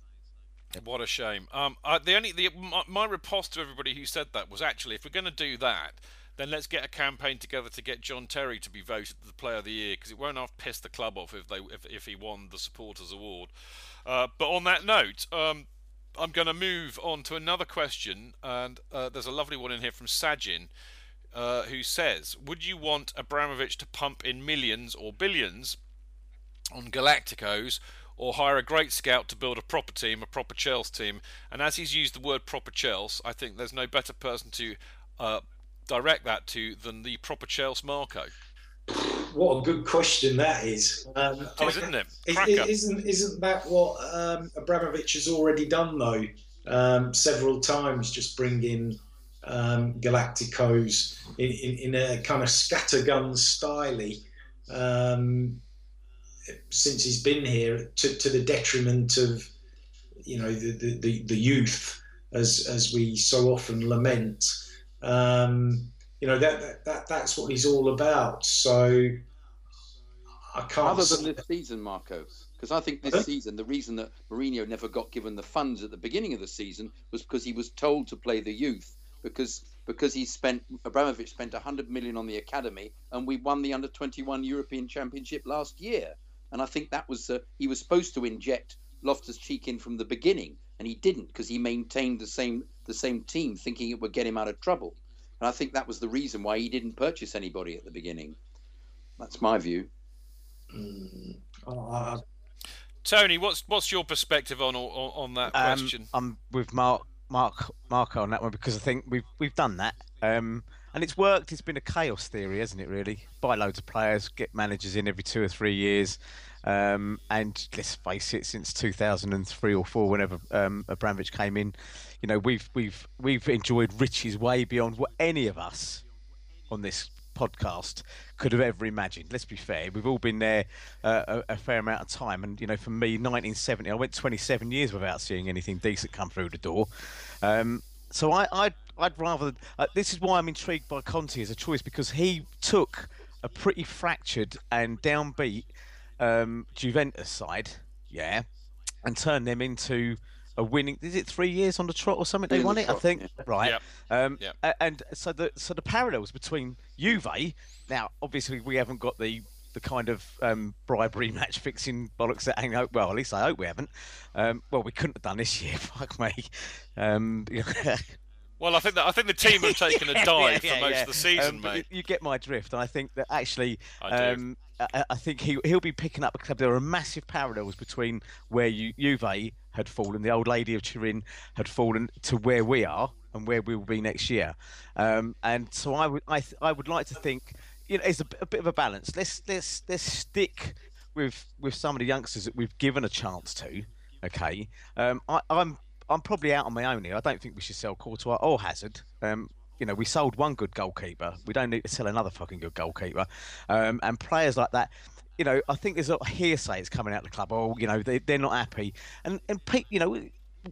What a shame. Um, I, the only the my, my riposte to everybody who said that was actually, if we're going to do that, then let's get a campaign together to get John Terry to be voted the Player of the Year because it won't have pissed the club off if they if, if he won the Supporters Award. Uh, but on that note, um, I'm going to move on to another question, and uh, there's a lovely one in here from Sajin. Uh, who says, Would you want Abramovich to pump in millions or billions on Galacticos or hire a great scout to build a proper team, a proper Chelsea team. And as he's used the word proper Chelsea, I think there's no better person to uh, direct that to than the proper Chelsea Marco. What a good question that is. Um, It is, isn't it? Cracker. isn't isn't that what um, Abramovich has already done though? Um, several times, just bringing um, Galacticos in, in, in a kind of scattergun style. Um, since he's been here, to, to the detriment of you know the, the, the, youth, as as we so often lament. Um, you know that, that that that's what he's all about. So I can't. Other than this season, Marco, because I think this season the reason that Mourinho never got given the funds at the beginning of the season was because he was told to play the youth because because he spent Abramovich spent 100 million on the academy and we won the under 21 European Championship last year. And I think that was uh, he was supposed to inject Loftus Cheek in from the beginning and he didn't because he maintained the same the same team thinking it would get him out of trouble. And I think that was the reason why he didn't purchase anybody at the beginning. That's my view. Mm, I- Tony, what's what's your perspective on on, on that Um, question? I'm with Mark, Mark, Marco on that one because I think we've we've done that, um, and it's worked. It's been a chaos theory, hasn't it? Really, buy loads of players, get managers in every two or three years, um, and let's face it, since 2003 or four, whenever um, Abramovich came in, you know, we've we've we've enjoyed riches way beyond what any of us on this podcast could have ever imagined. Let's be fair, we've all been there uh, a, a fair amount of time, and you know, for me, 1970, I went 27 years without seeing anything decent come through the door. Um, so I, I'd, I'd rather. Uh, this is why I'm intrigued by Conte as a choice because he took a pretty fractured and downbeat um, Juventus side, yeah, and turned them into a winning. Is it three years on the trot or something? They Three on won the it, I think. yeah. Right. Yep. Um, Yep. And so the so the parallels between Juve. Now, obviously, we haven't got the the kind of um, bribery match fixing bollocks that hang out. Well, at least I hope we haven't. Um, well, we couldn't have done this year. Fuck me. Um, Well, I think that I think the team have taken a dive yeah, for most yeah. of the season, Um, but mate. You, you get my drift, and I think that actually, I do. um, I, I think he he'll be picking up a club. there are massive parallels between where you, Juve had fallen, the old lady of Turin had fallen, to where we are and where we will be next year. Um, and so I would I th- I would like to think, you know, it's a, a bit of a balance. Let's let's let's stick with with some of the youngsters that we've given a chance to. Okay, um, I, I'm I'm probably out on my own here. I don't think we should sell Courtois or Hazard. Um, you know, we sold one good goalkeeper. We don't need to sell another fucking good goalkeeper. Um, and players like that, you know, I think there's a lot of hearsay that's coming out of the club. Oh, you know, they, they're not happy. And and pe- you know,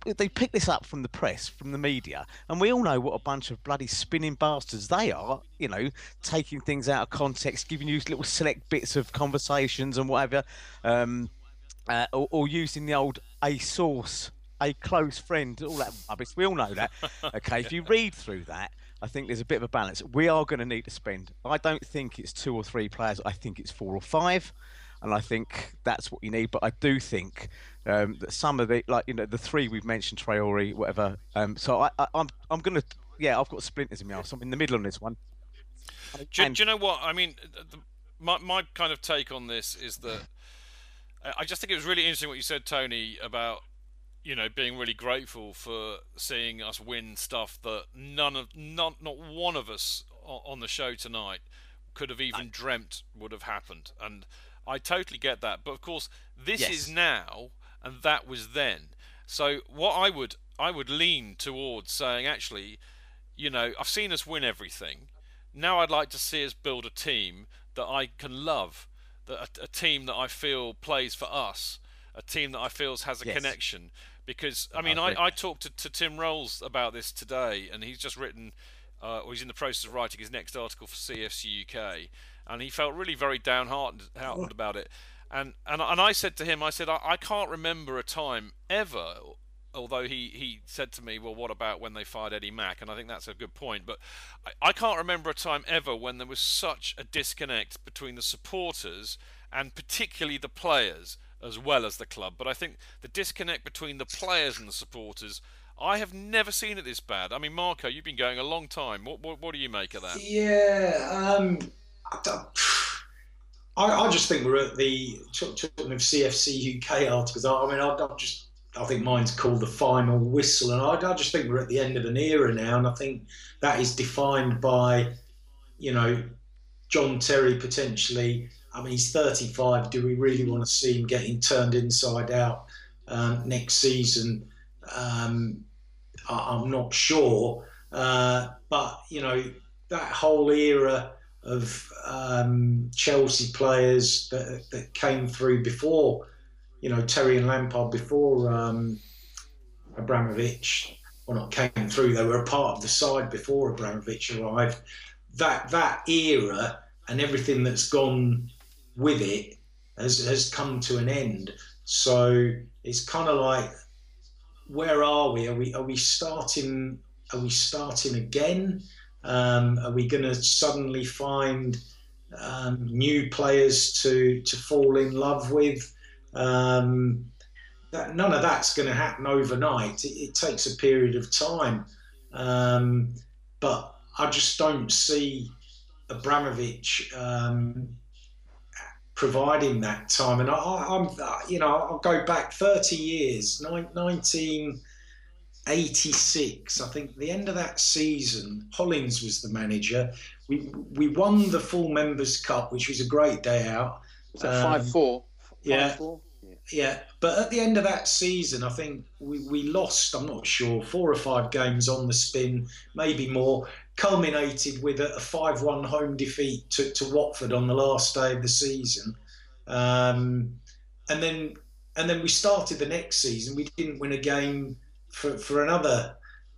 they pick this up from the press, from the media, and we all know what a bunch of bloody spinning bastards they are. You know, taking things out of context, giving you little select bits of conversations and whatever, um, uh, or, or using the old a source, a close friend, all that rubbish. We all know that. Okay, if you read through that. I think there's a bit of a balance. We are going to need to spend. I don't think it's two or three players. I think it's four or five, and I think that's what you need. But I do think um, that some of the, like you know, the three we've mentioned, Traore, whatever. Um, so I, I, I'm, I'm going to, yeah, I've got splinters in my arse. I'm in the middle on this one. Do, And- do you know what I mean? The, my my kind of take on this is that I just think it was really interesting what you said, Tony, about you know being really grateful for seeing us win stuff that none of not not one of us on the show tonight could have even dreamt would have happened, and I totally get that. But of course, this Yes. is now, and that was then. So what I would I would lean towards saying actually, you know, I've seen us win everything. Now I'd like to see us build a team that I can love, that a, a team that I feel plays for us, a team that I feel has a Yes. connection. Because I mean. I, I talked to, to Tim Rolls about this today, and he's just written, uh, or he's in the process of writing his next article for CFC UK, and he felt really very downhearted hearted about it. And and and I said to him, I said, I, I can't remember a time ever although he, he said to me, well, what about when they fired Eddie Mack? And I think that's a good point. But I, I can't remember a time ever when there was such a disconnect between the supporters and particularly the players as well as the club. But I think the disconnect between the players and the supporters, I have never seen it this bad. I mean, Marco, you've been going a long time. What, what, what do you make of that? Yeah, um, I, I, just think we're at the talk- talking of CFC UK articles. I, I mean, I, I just I think mine's called the final whistle, and I, I just think we're at the end of an era now, and I think that is defined by, you know, John Terry potentially. I mean, he's 35. Do we really want to see him getting turned inside out um, next season? Um, I, I'm not sure, uh, but you know that whole era of um, Chelsea players that, that came through before, you know, Terry and Lampard before um, Abramovich, well, not came through, they were a part of the side before Abramovich arrived. That that era and everything that's gone with it has has come to an end. So it's kind of like, where are we? Are we are we starting? Are we starting again? Um, are we going to suddenly find um, new players to to fall in love with? Um, that, none of that's going to happen overnight. It, it, takes a period of time, um, but I just don't see Abramovich um, providing that time. And I, am uh, you know, I'll go back 30 years, 1986. I think the end of that season, Hollins was the manager. We we won the full Members Cup, which was a great day out. Was that five um, four? Yeah. Four? Yeah, but at the end of that season, I think we, we lost, I'm not sure, four or five games on the spin, maybe more, culminated with a, 5 1 home defeat to, to Watford on the last day of the season. Um, and then and then we started the next season. We didn't win a game for, for another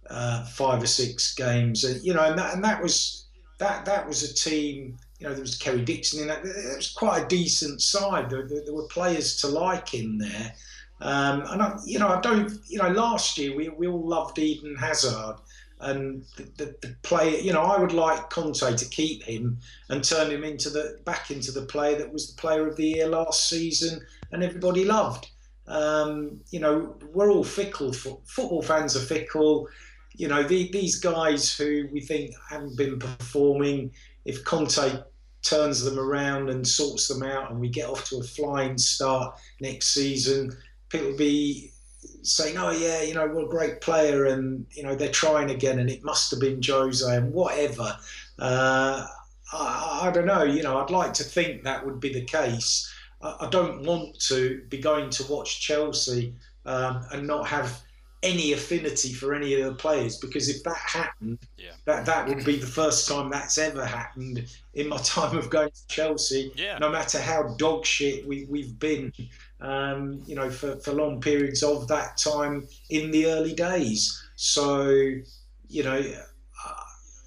uh, five or six games. Uh, you know, and that, and that was that that was a team you know, there was Kerry Dixon in that. It was quite a decent side. There, there, there were players to like in there. Um, and I, you know, I don't. You know, last year we, we all loved Eden Hazard, and the, the, the player. You know, I would like Conte to keep him and turn him into the back into the player that was the player of the year last season, and everybody loved. Um, you know, we're all fickle. Football fans are fickle. You know, the, these guys who we think haven't been performing. If Conte turns them around and sorts them out, and we get off to a flying start next season, people will be saying, "Oh yeah, you know, what a great player," and you know they're trying again, and it must have been Jose, and whatever. Uh, I, I, don't know. You know, I'd like to think that would be the case. I, I don't want to be going to watch Chelsea um, and not have any affinity for any of the players because if that happened, yeah. that that would be the first time that's ever happened in my time of going to Chelsea. Yeah. No matter how dog shit we we've been, um, you know, for, for long periods of that time in the early days. So, you know.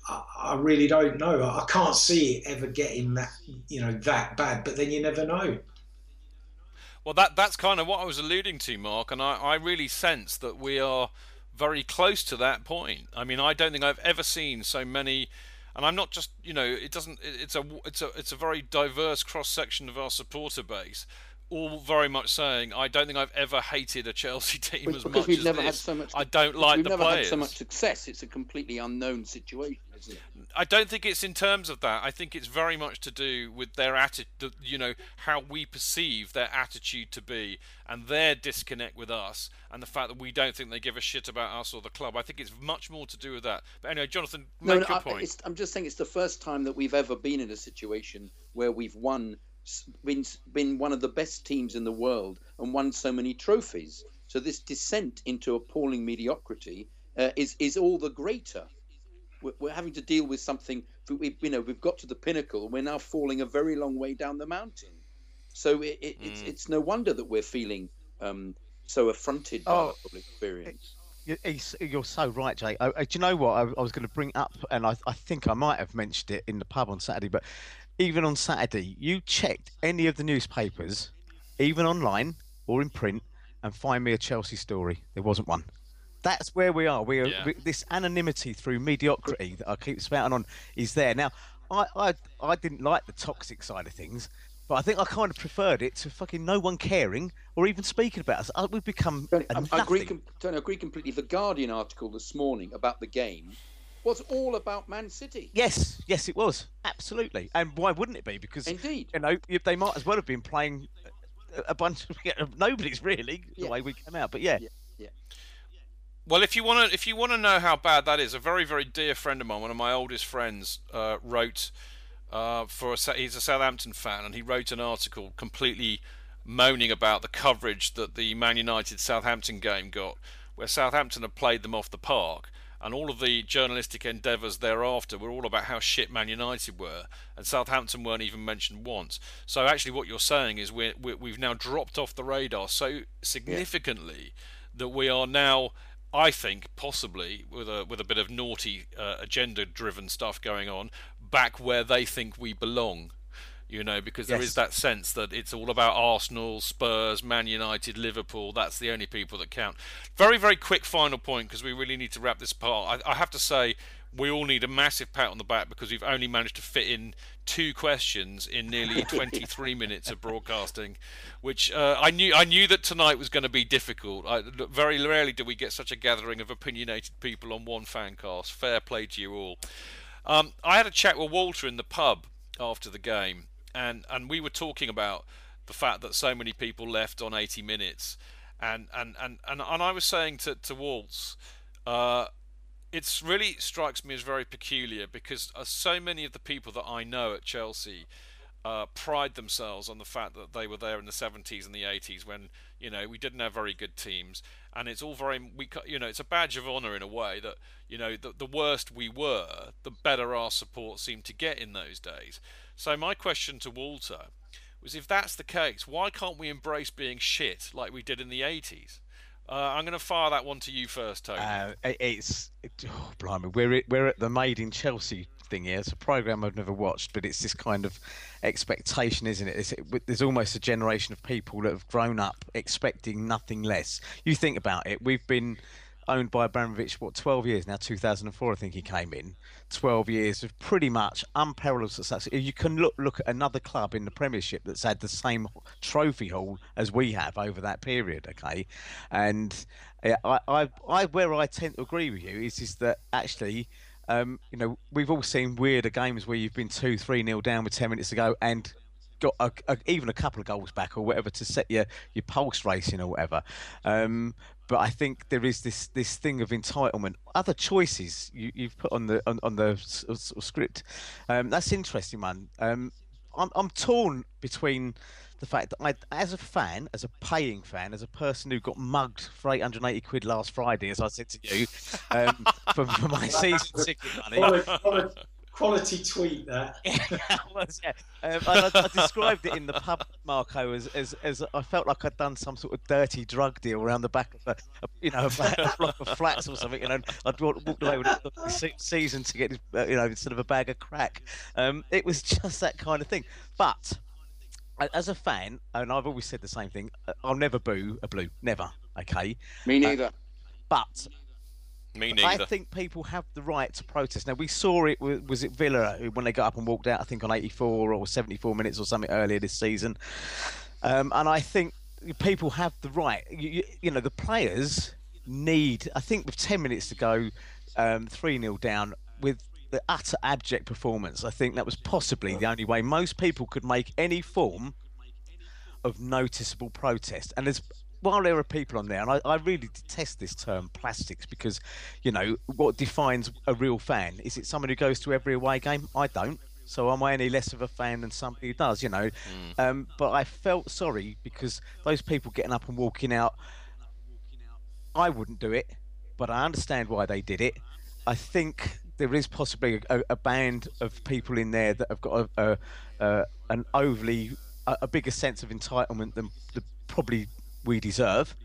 I, I really don't know. I can't see it ever getting that, you know, that bad. But then you never know. Well, that that's kind of what I was alluding to, Mark, and I, I really sense that we are very close to that point. I mean, I don't think I've ever seen so many, and I'm not just you know, it doesn't. It's a it's a it's a very diverse cross section of our supporter base, all very much saying, I don't think I've ever hated a Chelsea team because as much we've as never this. had so much. I don't like we've the never players. had so much success. It's a completely unknown situation, isn't it? I don't think it's in terms of that. I think it's very much to do with their attitude, you know, how we perceive their attitude to be and their disconnect with us and the fact that we don't think they give a shit about us or the club. I think it's much more to do with that. But anyway, Jonathan, make no, your I, point. I'm just saying it's the first time that we've ever been in a situation where we've won, been, been one of the best teams in the world and won so many trophies. So this descent into appalling mediocrity uh, is is all the greater we're having to deal with something. We, you know, we've got to the pinnacle, and we're now falling a very long way down the mountain. So it, it, mm. it's it's no wonder that we're feeling um, so affronted by oh, the public experience. You're so right, Jay. do you know what I, I was going to bring up, and I, I think I might have mentioned it in the pub on Saturday, but even on Saturday, you checked any of the newspapers, even online or in print, and find me a Chelsea story. There wasn't one that's where we are. We are yeah. we, this anonymity through mediocrity that I keep spouting on is there. Now, I, I I didn't like the toxic side of things, but I think I kind of preferred it to fucking no one caring or even speaking about us. Uh, we've become. Tony, I, agree. Tony, I agree completely. The Guardian article this morning about the game was all about Man City. Yes, yes, it was absolutely. And why wouldn't it be? Because indeed, you know, they might as well have been playing a bunch of nobody's really the yeah. way we came out. But yeah. yeah. yeah. Well, if you want to, if you want to know how bad that is, a very, very dear friend of mine, one of my oldest friends, uh, wrote uh, for a, he's a Southampton fan, and he wrote an article completely moaning about the coverage that the Man United Southampton game got, where Southampton had played them off the park, and all of the journalistic endeavours thereafter were all about how shit Man United were, and Southampton weren't even mentioned once. So actually, what you're saying is we we've now dropped off the radar so significantly yeah. that we are now I think possibly with a with a bit of naughty uh, agenda driven stuff going on back where they think we belong. You know, because there Yes. is that sense that it's all about Arsenal, Spurs, Man United, Liverpool. That's the only people that count. Very, very quick final point because we really need to wrap this part. I, I have to say, we all need a massive pat on the back because we've only managed to fit in two questions in nearly 23 minutes of broadcasting, which uh, I knew I knew that tonight was going to be difficult. I, very rarely do we get such a gathering of opinionated people on one fan cast. Fair play to you all. Um, I had a chat with Walter in the pub after the game, and, and we were talking about the fact that so many people left on 80 minutes, and and, and, and, and I was saying to to Waltz, uh, it's really strikes me as very peculiar because uh, so many of the people that I know at Chelsea uh, pride themselves on the fact that they were there in the 70s and the 80s when you know we didn't have very good teams. And it's all very we you know it's a badge of honor in a way that you know the, the worst we were the better our support seemed to get in those days so my question to Walter was if that's the case why can't we embrace being shit like we did in the 80s uh, I'm going to fire that one to you first, Tony. Uh, it's it, oh, blimey, we're we're at the Made in Chelsea thing here. It's a program I've never watched, but it's this kind of expectation, isn't it? It? There's almost a generation of people that have grown up expecting nothing less. You think about it. We've been owned by Abramovich what 12 years now? 2004 I think he came in. 12 years of pretty much unparalleled success. You can look look at another club in the Premiership that's had the same trophy haul as we have over that period okay? And uh, I, I, I where I tend to agree with you is is that actually um, you know we've all seen weirder games where you've been two three nil down with 10 minutes to go and got a, a, even a couple of goals back or whatever to set your your pulse racing or whatever. Um, but I think there is this this thing of entitlement. Other choices you, you've put on the on, on the s- s- script. Um, that's interesting, man. Um, I'm I'm torn between the fact that I, as a fan, as a paying fan, as a person who got mugged for 880 quid last Friday, as I said to you, um, for, for my season ticket money. Quality, quality, quality tweet that. was, yeah. Um, I, I described it in the pub, Marco, as, as as I felt like I'd done some sort of dirty drug deal around the back of a, a you know a, a block of flats or something, and I'd, I'd walked, walked away with a season to get uh, you know instead of a bag of crack. Um, it was just that kind of thing. But as a fan, and I've always said the same thing, uh, I'll never boo a blue, never. Okay. Me neither. Uh, but Me I think people have the right to protest. Now we saw it. Was it Villa when they got up and walked out? I think on 84 or 74 minutes or something earlier this season. Um, and I think people have the right. You, you, you know, the players need. I think with 10 minutes to go, um, three 0 down with the utter abject performance. I think that was possibly the only way most people could make any form of noticeable protest. And there's while there are people on there, and I, I really detest this term plastics because, you know, what defines a real fan? Is it someone who goes to every away game? I don't. So am I any less of a fan than somebody who does? You know, um, but I felt sorry because those people getting up and walking out. I wouldn't do it, but I understand why they did it. I think there is possibly a, a band of people in there that have got a, a, a an overly a, a bigger sense of entitlement than the, probably we deserve.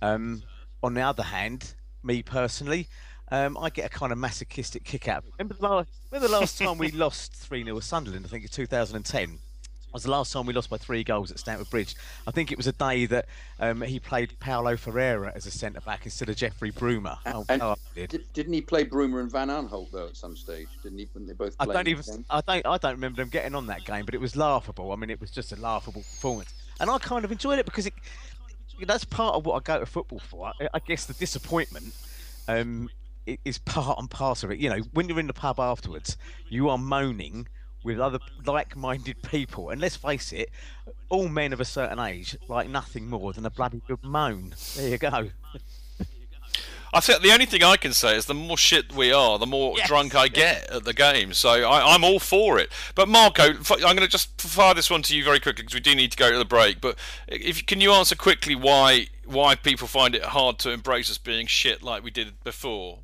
Um, on the other hand, me personally, um, I get a kind of masochistic kick out. Remember the last, remember the last time we lost 3 0 at Sunderland? I think in 2010 was the last time we lost by three goals at Stamford Bridge. I think it was a day that um, he played Paulo Ferreira as a centre back instead of Jeffrey Bruma. Oh, And oh, I did. did, didn't he play Bruma and Van Aanholt though at some stage? Didn't he? When they both I played don't even. again? I don't. I don't remember them getting on that game, but it was laughable. I mean, it was just a laughable performance, and I kind of enjoyed it because it. That's part of what I go to football for. I, I guess the disappointment um, is part and parcel of it. You know, when you're in the pub afterwards, you are moaning with other like-minded people, and let's face it, all men of a certain age like nothing more than a bloody good moan. There you go. I think the only thing I can say is the more shit we are, the more Yes. drunk I get at the game. So I, I'm all for it. But Marco, I'm going to just fire this one to you very quickly because we do need to go to the break. But if can you answer quickly why why people find it hard to embrace us being shit like we did before?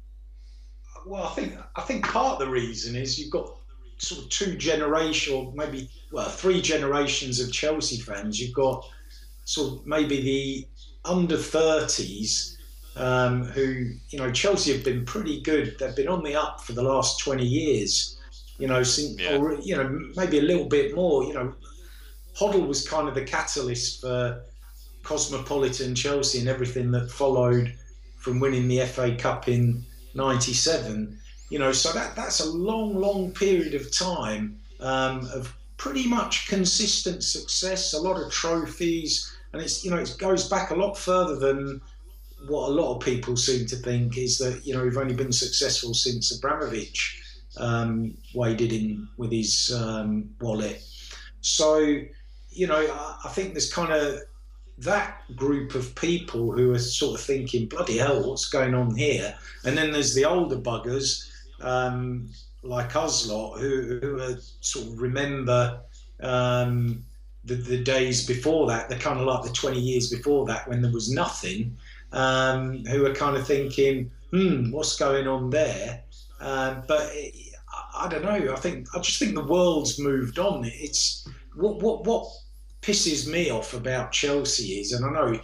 Well, I think I think part of the reason is you've got sort of two generation, or maybe well, three generations of Chelsea fans. You've got sort of maybe the under thirties um, who you know Chelsea have been pretty good. They've been on the up for the last twenty years, You know, since, Yeah. or you know, maybe a little bit more. You know, Hoddle was kind of the catalyst for Cosmopolitan Chelsea and everything that followed from winning the FA Cup in '97. You know, so that that's a long, long period of time um, of pretty much consistent success, a lot of trophies, and it's you know it goes back a lot further than what a lot of people seem to think is that you know we've only been successful since Abramovich um, waded in with his um, wallet. So you know I, I think there's kind of that group of people who are sort of thinking, bloody hell, what's going on here? And then there's the older buggers um, like us lot who, who are sort of remember um, the, the days before that, the kind of like the 20 years before that when there was nothing, um, who are kind of thinking, hmm, what's going on there? Um, but it, I, don't know. I think I just think the world's moved on. It's what what what pisses me off about Chelsea is, and I know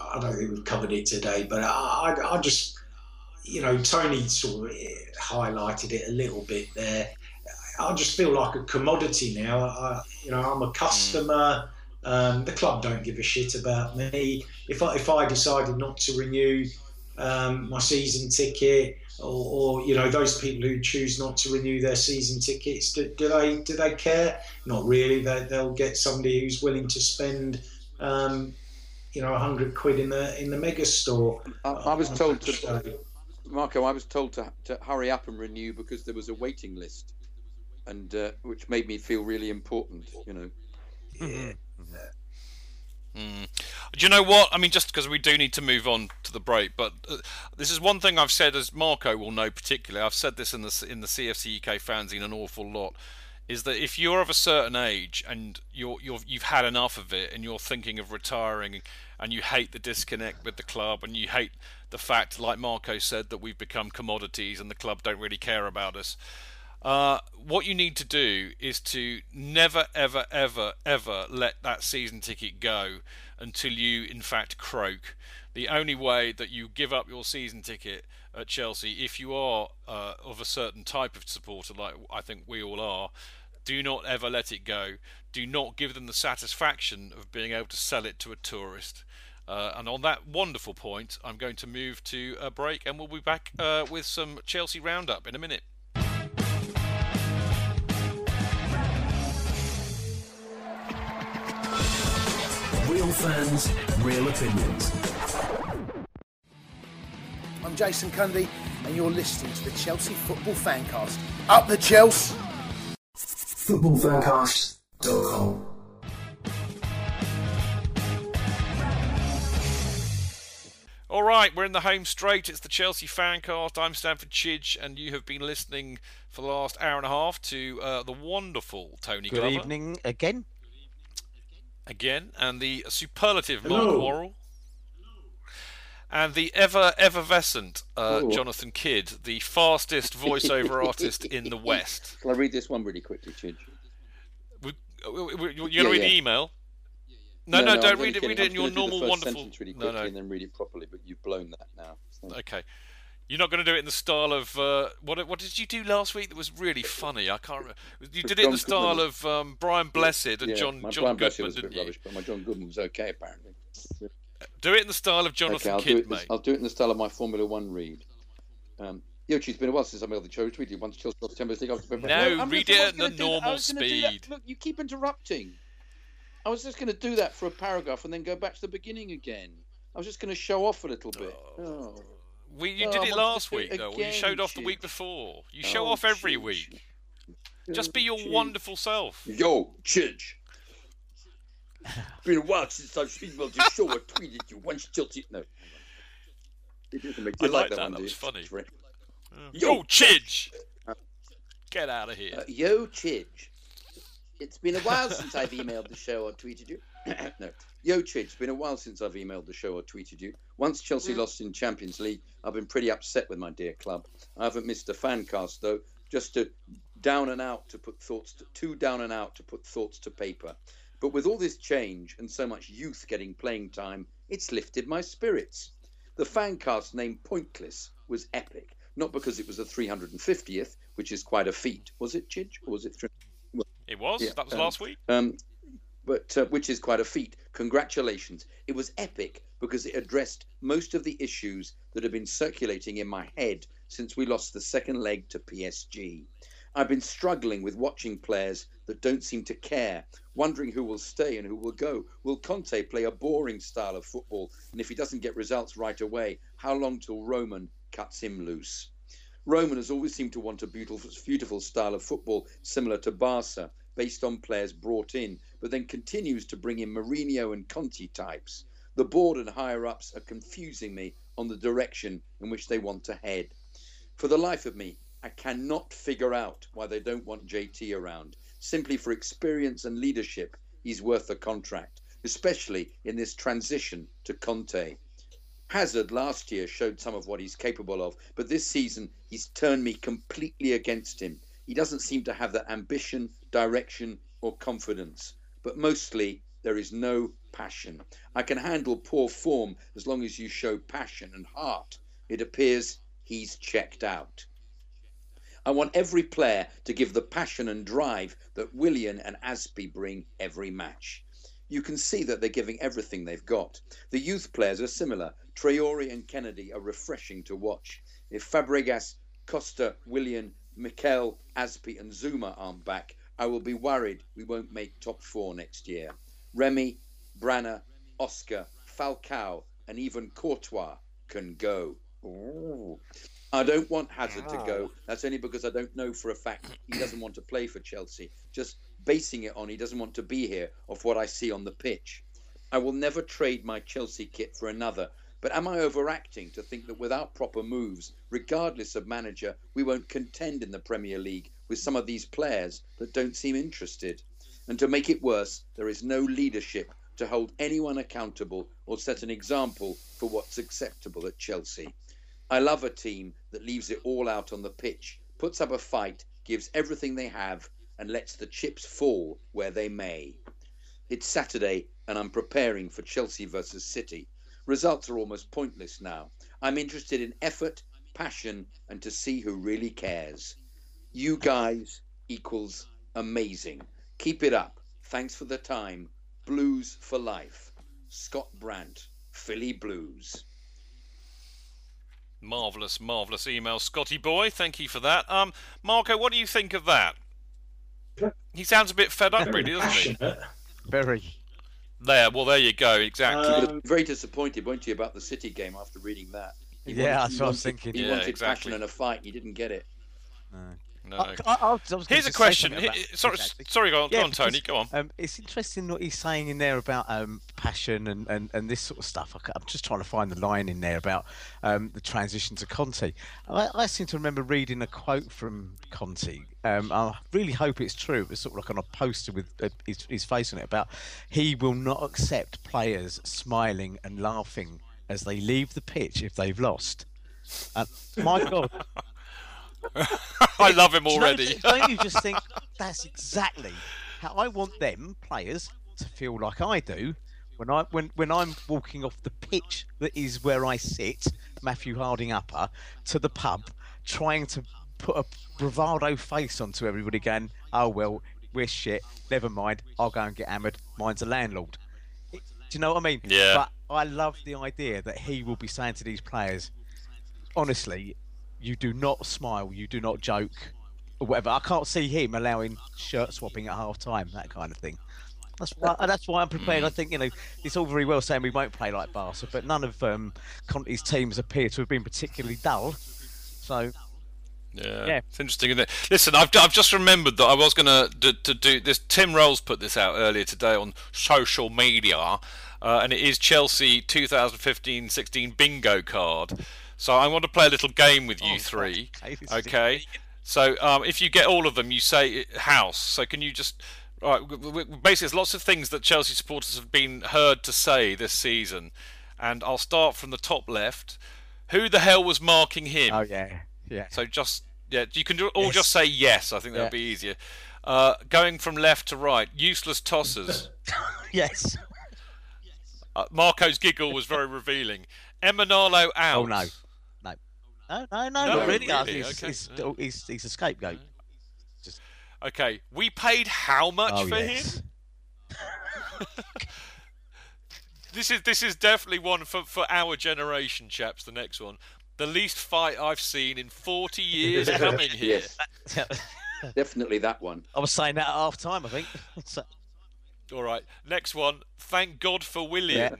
I don't think we've covered it today, but I, I, I just, you know, Tony sort of highlighted it a little bit there. I just feel like a commodity now. I, you know, I'm a customer. Um, the club don't give a shit about me. If I, if I decided not to renew um, my season ticket, or, or you know those people who choose not to renew their season tickets, do, do they do they care? Not really. They, they'll get somebody who's willing to spend, um, you know, hundred quid in the in the mega store. I, I was told to, day. Marco, I was told to, to hurry up and renew because there was a waiting list, and uh, which made me feel really important. You know. Mm. Do you know what? I mean, just because we do need to move on to the break, but uh, this is one thing I've said, as Marco will know particularly. I've said this in the in the CFC UK fanzine an awful lot. Is that if you're of a certain age and you're you're you've had enough of it and you're thinking of retiring and you hate the disconnect with the club and you hate the fact, like Marco said, that we've become commodities and the club don't really care about us. Uh, what you need to do is to never, ever, ever, ever let that season ticket go until you, in fact, croak. The only way that you give up your season ticket at Chelsea, if you are uh, of a certain type of supporter, like I think we all are, do not ever let it go. Do not give them the satisfaction of being able to sell it to a tourist. Uh, and on that wonderful point, I'm going to move to a break, and we'll be back uh, with some Chelsea roundup in a minute. Real fans, real opinions. I'm Jason Cundy, and you're listening to the Chelsea Football Fancast. Up the Chelsea! Footballfancast.com. All right, we're in the home straight. It's the Chelsea Fancast. I'm Stamford Chidge, and you have been listening for the last hour and a half to uh, the wonderful Tony Good Glover evening again. Again, and the superlative Hello. Mark Worrall, and the ever effervescent uh. Jonathan Kidd, the fastest voiceover artist in the West. Shall I read this one really quickly, Chidge? You're going Yeah, to read yeah. the email? No, no, I was don't only read it. Read it in your normal, the first wonderful. sentence really no, no. and then read it properly, but you've blown that now. So- Okay. You're not going to do it in the style of uh, what? What did you do last week that was really funny? I can't remember. You did it in the style Goodman- of um, Brian Blessed and yeah, John my John Brian Blessed Goodman, was a bit didn't you? rubbish, but my John Goodman was okay apparently. Do it in the style of Okay, Jonathan do Kidd, it. mate. I'll do it in the style of my Formula One read. Um, Yo, it's been a while since I made the show. Tweeted once Chelsea lost Champions League. I was- No, I'm read I it at the gonna do that. I normal was gonna do that. speed. Look, you keep interrupting. I was just going to do that for a paragraph and then go back to the beginning again. I was just going to show off a little bit. Oh. We, you Oh, did it last do it week, though. Well, you showed off the week before. You show Oh, off every Chidge. week. Just be your Chidge. wonderful self. Yo, Chidge. Been a while since I've seen about your show. I tweeted you once Chelsea. No. You didn't make- I like that that, one, that was funny. Right. Yo, Chidge! Get out of here. Uh, yo, Chidge. It's been a while since I've emailed the show or tweeted you. no. Yo, Chidge, it's been a while since I've emailed the show or tweeted you. Once Chelsea lost in Champions League, I've been pretty upset with my dear club. I haven't missed a fan cast, though, just to down and out to put thoughts, to, too down and out to put thoughts to paper. But with all this change and so much youth getting playing time, it's lifted my spirits. The fan cast named Pointless was epic. not because it was the 350th, which is quite a feat. Was it, Chidge? Or was it? Three... It was. Yeah, that was um, last week. Um, but uh, which is quite a feat. Congratulations. It was epic because it addressed most of the issues that have been circulating in my head since we lost the second leg to PSG. I've been struggling with watching players that don't seem to care, wondering who will stay and who will go. Will Conte play a boring style of football? And if he doesn't get results right away, how long till Roman cuts him loose? Roman has always seemed to want a beautiful, beautiful style of football similar to Barca, based on players brought in, but then continues to bring in Mourinho and Conte types. The board and higher ups are confusing me on the direction in which they want to head. For the life of me, I cannot figure out why they don't want JT around. Simply for experience and leadership, he's worth the contract, especially in this transition to Conte. Hazard last year showed some of what he's capable of, but this season he's turned me completely against him. He doesn't seem to have that ambition, direction, or confidence. But mostly, there is no passion. I can handle poor form as long as you show passion and heart. It appears he's checked out. I want every player to give the passion and drive that Willian and Azpi bring every match. You can see that they're giving everything they've got. The youth players are similar. Traore and Kenedy are refreshing to watch. If Fabregas, Costa, Willian, Mikel, Azpi, and Zouma aren't back, I will be worried we won't make top four next year. Remy, Brana, Oscar, Falcao, and even Courtois can go. Ooh. I don't want Hazard to go. That's only because I don't know for a fact he doesn't want to play for Chelsea. Just basing it on he doesn't want to be here of what I see on the pitch. I will never trade my Chelsea kit for another. But am I overacting to think that without proper moves, regardless of manager, we won't contend in the Premier League with some of these players that don't seem interested? And to make it worse, there is no leadership to hold anyone accountable or set an example for what's acceptable at Chelsea. I love a team that leaves it all out on the pitch, puts up a fight, gives everything they have, and lets the chips fall where they may. It's Saturday, and I'm preparing for Chelsea versus City. Results are almost pointless now. I'm interested in effort, passion, and to see who really cares. You guys equals amazing. Keep it up. Thanks for the time. Blues for life. Scott Brandt, Philly Blues. Marvelous, marvelous email, Scotty boy. Thank you for that. Um, Marco, what do you think of that? He sounds a bit fed up, really, doesn't he? Very. There, well, there you go. Exactly. Um, very disappointed, weren't you, about the City game after reading that? He Yeah, wanted- that's what I was thinking. He Yeah, wanted exactly. passion and a fight. and He didn't get it. no. I, I, I was Here's a question. He- sorry, actually. sorry, go on, Yeah, go on, Tony. Go on. Um, it's interesting what he's saying in there about um, passion and, and, and this sort of stuff. I, am just trying to find the line in there about um, the transition to Conte. I, I seem to remember reading a quote from Conte. Um, I really hope it's true. It was sort of like on a poster with uh, his, his face on it about he will not accept players smiling and laughing as they leave the pitch if they've lost. And my God, I love him already. don't you just think that's exactly how I want them players to feel like I do when I when when I'm walking off the pitch that is where I sit, Matthew Harding upper, to the pub, trying to put a bravado face onto everybody, going, "Oh well, we're shit. Never mind. I'll go and get hammered. Mine's a landlord." It- do you know what I mean? Yeah. But I love the idea that he will be saying to these players, honestly, you do not smile, you do not joke, or whatever. I can't see him allowing shirt swapping at half time, that kind of thing. That's why. That's why I'm prepared. I think you know it's all very well saying we won't play like Barca, but none of um, Conte's teams appear to have been particularly dull. So Yeah, Yeah. it's interesting, isn't it? Listen, I've, I've just remembered that I was going to to do this. Tim Rolls put this out earlier today on social media, uh, and it is Chelsea 2015-16 bingo card. So I want to play a little game with you Oh, three. okay. So um, if you get all of them, you say house. So can you just right? Basically, there's lots of things that Chelsea supporters have been heard to say this season, and I'll start from the top left. Who the hell was marking him? oh yeah, yeah. So just yeah, you can do- all Yes. just say yes. I think that'll Yeah. be easier. Uh, going from left to right, useless tossers. yes. Uh, Marco's giggle was very revealing. Emenalo out. Oh no, no. No, no, no, No, not really. Really? He's, Okay. he's, he's, he's a scapegoat. Okay, we paid how much Oh, for yes. him? This is this is definitely one for, for our generation, chaps. The next one, the least fight I've seen in forty years coming here. Yes, definitely that one. I was saying that at half time, I think. So- All right, next one. Thank God for Willian.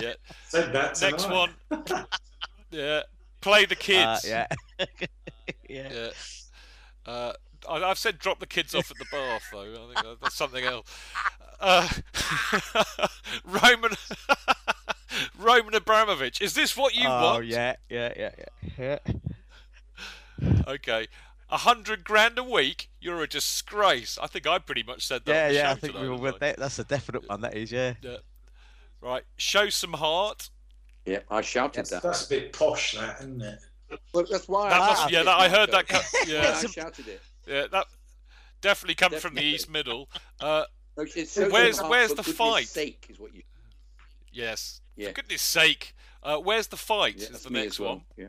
Yeah. Said that Next one. Yeah. Play the uh, kids. yeah. yeah. Yeah. Uh, I, I've said drop the kids off at the bath, though. I think that's something else. Uh, Roman Roman Abramovich. Is this what you oh, want? yeah, yeah, yeah, yeah. yeah. Okay. A hundred grand a week? You're a disgrace. I think I pretty much said that. Yeah, on the yeah, I think we all didn't went I? there. That's a definite one, that is, yeah. Yeah. Right. Show some heart. Yeah, I shouted Yes, that. That's a bit posh, that, isn't it? Well, that's why That I must, shouted yeah, that, I heard that. Co- Yeah, yeah, I shouted it. yeah, that definitely comes from the East Middle. Uh, No, it's so Where's- hard where's the fight? Sake is what you. yes. Yeah. For goodness sake. Uh, where's the fight? Yeah, is the next well. one. Yeah.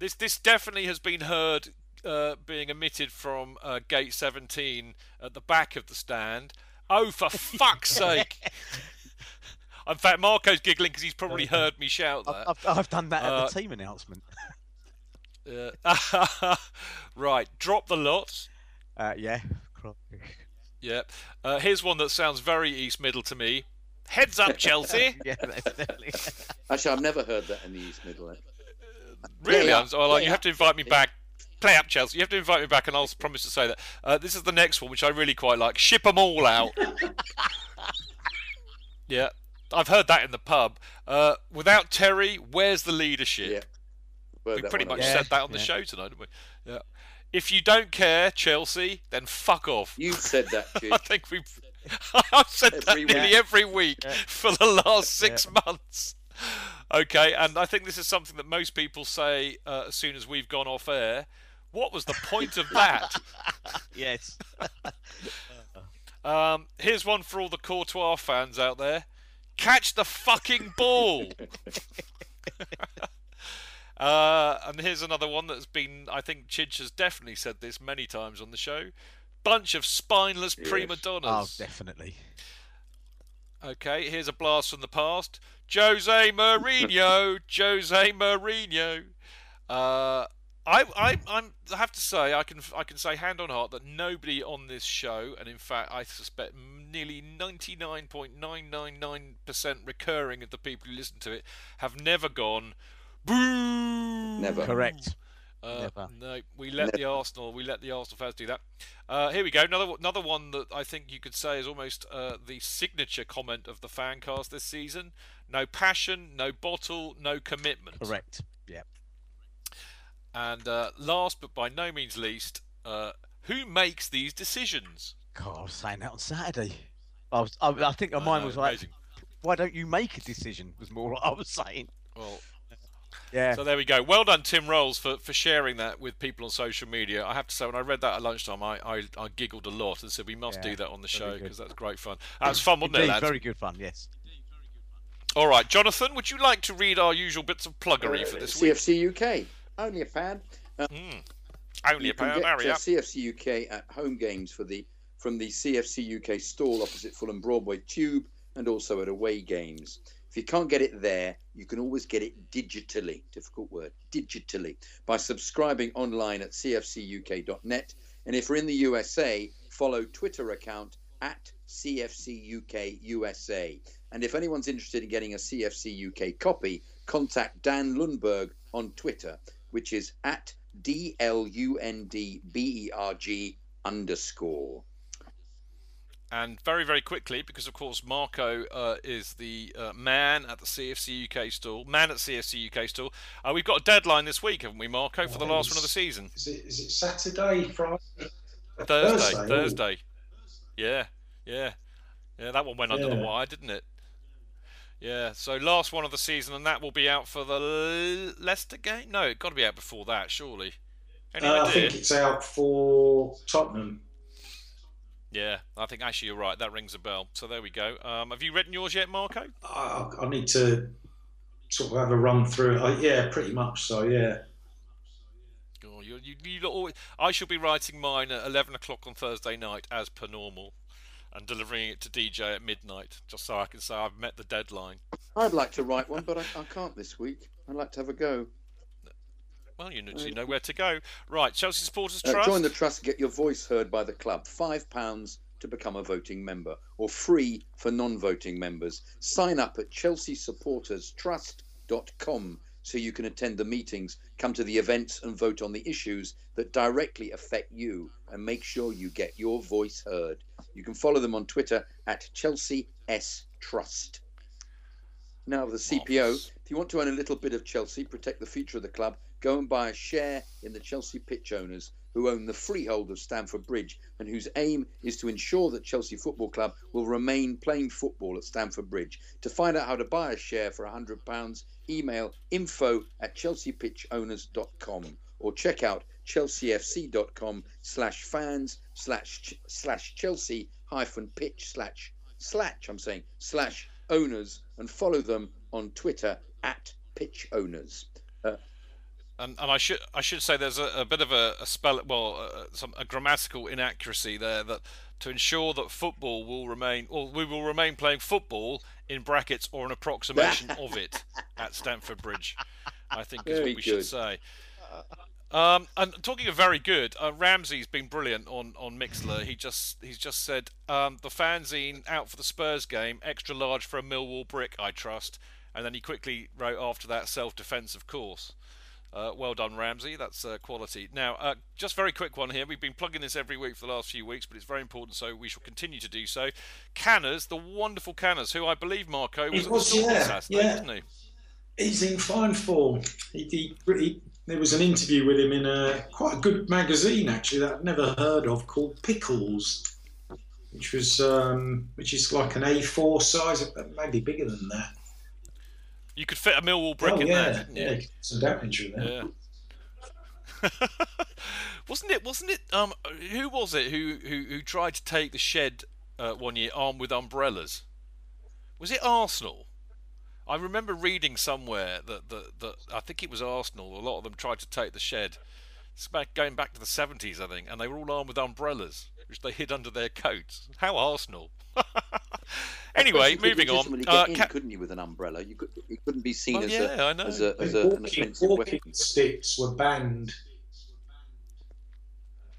This this definitely has been heard uh, being emitted from uh, gate 17 at the back of the stand. Oh, for fuck's sake! In fact, Marco's giggling because he's probably heard me shout that. I've, I've, I've done that at Uh, the team announcement. Uh, right, drop the lot. Uh, yeah. Cro- Yep. Uh, here's one that sounds very East Middle to me. Heads up, Chelsea. yeah, definitely. Actually, I've never heard that in the East Middle. Really? Yeah, I'm- well, yeah. you have to invite me back. Play up, Chelsea. You have to invite me back, and I'll promise to say that. Uh, this is the next one, which I really quite like. Ship them all out. yeah, I've heard that in the pub. Uh, without Terry, where's the leadership? Yeah. Heard we pretty much as Yeah, said that on the yeah. show tonight, didn't we? Yeah. If you don't care, Chelsea, then fuck off. You said that, I Chid. think we've. I've said that nearly week. every week Yeah. for the last six months. Okay, and I think this is something that most people say uh, as soon as we've gone off air. What was the point of that? yes. Um, here's one for all the Courtois fans out there. Catch the fucking ball. uh, and here's another one that's been, I think Chidge has definitely said this many times on the show. Bunch of spineless prima donnas. Oh, donnas. definitely. Okay, here's a blast from the past. Jose Mourinho, Jose Mourinho. Uh, I, I, I'm, I have to say, I can, I can say hand on heart that nobody on this show, and in fact, I suspect nearly 99.999% recurring of the people who listen to it, have never gone boo. Never. Correct. Uh, Never. no, we let the Arsenal, we let the Arsenal fans do that. Uh, here we go. Another another one that I think you could say is almost uh, the signature comment of the fan cast this season. No passion, no bottle, no commitment. Correct. Yeah. And uh, last but by no means least, uh, who makes these decisions? God, I was saying that on Saturday. I was. I, I think I mine know, was like, amazing. why don't you make a decision? Was more what I was saying. Well, Yeah. So there we go. Well done, Tim Rolls, for, for sharing that with people on social media. I have to say, when I read that at lunchtime, I, I, I giggled a lot and said we must Yeah, do that on the show because that's great fun. That was fun, wasn't it, Indeed, lads? very good fun. Yes. All right, Jonathan, would you like to read our usual bits of pluggery for this week? CFC UK. Only a fan. Only you a can pound, get hurry uh, up. CFC UK at home games for the from the CFC UK stall opposite Fulham Broadway Tube and also at away games. If you can't get it there, you can always get it digitally. Difficult word, digitally, by subscribing online at cfcuk.net. And if you're in the USA, follow Twitter account at cfcukUSA. And if anyone's interested in getting a CFC UK copy, contact Dan Lundberg on Twitter, which is at D L U N D B E R G underscore. And very, very quickly, because of course Marco uh, is the uh, man at the CFC UK stall, man at CFC UK stall. Uh, we've got a deadline this week, haven't we, Marco, for the last one of the season? Is it, is it Saturday, Friday? Thursday. Thursday, Thursday. Yeah, yeah, yeah. That one went under the wire, didn't it? Yeah. So last one of the season, and that will be out for the Leicester game. No, it got to be out before that, surely. Any Uh, I think it's out for Tottenham. Yeah, I think actually you're right. That rings a bell. So there we go. Um, have you written yours yet, Marco? I, I need to sort of have a run through. Uh, yeah, pretty much so. Yeah. Oh, you, you, you always, I shall be writing mine at 11 o'clock on Thursday night as per normal and delivering it to DJ at midnight just so I can say I've met the deadline. I'd like to write one, but I, I can't this week. I'd like to have a go. Well, you know, you know where to go. Right, Chelsea Supporters Uh, Trust. join the trust, get your voice heard by the club. Five pounds to become a voting member, or free for non-voting members. Sign up at chelseasupporterstrust.com so you can attend the meetings, come to the events, and vote on the issues that directly affect you, and make sure you get your voice heard. You can follow them on Twitter at Chelsea S Trust. Now, the CPO, if you want to own a little bit of Chelsea, protect the future of the club, go and buy a share in the Chelsea pitch owners who own the freehold of Stamford Bridge and whose aim is to ensure that Chelsea Football Club will remain playing football at Stamford Bridge. To find out how to buy a share for £100, email info at chelseapitchowners.com or check out chelseafc.com slash fans slash slash Chelsea hyphen pitch slash slash I'm saying slash owners and follow them on Twitter at pitch owners. And, and I should I should say there's a, a bit of a, a spell well uh, some a grammatical inaccuracy there that to ensure that football will remain or we will remain playing football in brackets or an approximation of it at Stamford Bridge. I think is Very what we should say. Um, and talking of very good, uh, Ramsey's been brilliant on, on Mixlr. He just he's just said um, the fanzine out for the Spurs game, extra large for a Millwall brick, I trust. And then he quickly wrote after that self defence, of course. Uh, well done, Ramsey. That's uh, quality. Now, uh, just very quick one here. We've been plugging this every week for the last few weeks, but it's very important, so we shall continue to do so. Canners, the wonderful Canners, who I believe Marco was, was, yeah, Saturday, yeah. wasn't he? He's in fine form. He, he, he, there was an interview with him in a quite a good magazine actually that I'd never heard of called Pickles, which was um, which is like an A4 size, maybe bigger than that. You could fit a Millwall brick oh in yeah, there, didn't you? yeah, some damage in there. Yeah. wasn't it? Wasn't it? Um, who was it who who, who tried to take the shed uh, one year armed with umbrellas? Was it Arsenal? I remember reading somewhere that, that, that I think it was Arsenal. A lot of them tried to take the shed. It's back, going back to the seventies, I think, and they were all armed with umbrellas, which they hid under their coats. How Arsenal! anyway, moving on. legitimately Uh, in, Ca- couldn't you, with an umbrella? You could. It couldn't be seen Well, as, yeah, I a, know. as a as And a, an walking, offensive walking weapon. sticks were banned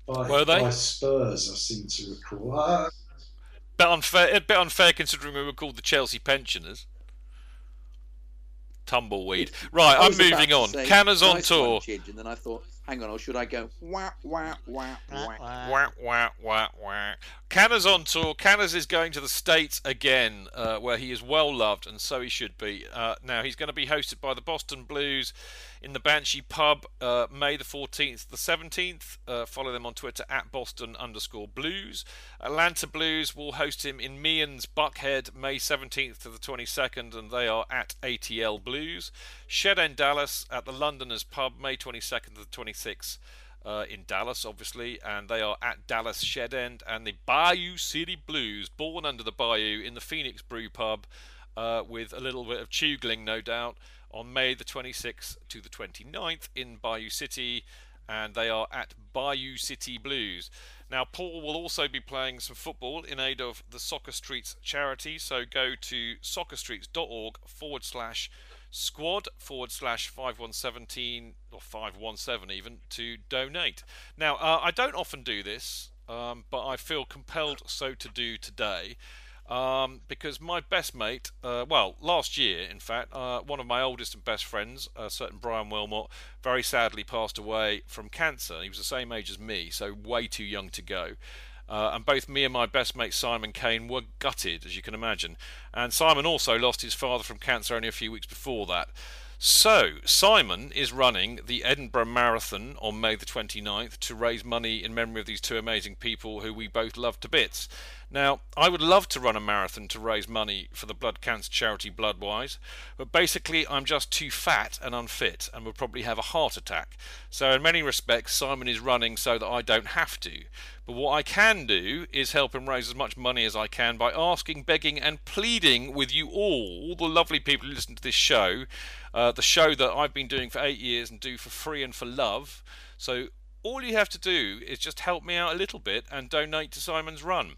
by, Were they? by Spurs, I seem to recall. Uh, bit unfair, a bit unfair considering we were called the Chelsea pensioners. Tumbleweed. Right, I I'm moving on. say, Canners on nice tour. one, Chidge, and then I thought, hang on, or should I go wah wah wah wah? Wah, wah, wah, wah. Canners on tour. Canners is going to the States again, uh, where he is well loved, and so he should be. Uh, now, he's going to be hosted by the Boston Blues in the Banshee Pub uh, May the 14th, the 17th. Uh, follow them on Twitter at Boston underscore Blues. Atlanta Blues will host him in Meehan's Buckhead May 17th to the 22nd, and they are at ATL Blues. Shed End Dallas at the Londoners Pub May 22nd to the 26th uh, in Dallas, obviously, and they are at Dallas Shed End and the Bayou City Blues, born under the Bayou in the Phoenix Brew Pub, uh, with a little bit of chugling, no doubt, on May the 26th to the 29th in Bayou City, and they are at Bayou City Blues. Now, Paul will also be playing some football in aid of the Soccer Streets charity, so go to soccerstreets.org forward slash squad forward slash 5117 or 517 even to donate. Now, uh, I don't often do this, um, but I feel compelled so to do today. Um, because my best mate, uh, well, last year, in fact, uh, one of my oldest and best friends, a certain Brian Wilmot, very sadly passed away from cancer. He was the same age as me, so way too young to go. Uh, and both me and my best mate Simon Kane were gutted, as you can imagine. And Simon also lost his father from cancer only a few weeks before that. So, Simon is running the Edinburgh Marathon on May the 29th to raise money in memory of these two amazing people who we both love to bits. Now, I would love to run a marathon to raise money for the blood cancer charity Bloodwise, but basically I'm just too fat and unfit and would probably have a heart attack. So, in many respects, Simon is running so that I don't have to. But what I can do is help him raise as much money as I can by asking, begging, and pleading with you all, all the lovely people who listen to this show, uh, the show that I've been doing for eight years and do for free and for love. So, all you have to do is just help me out a little bit and donate to Simon's Run.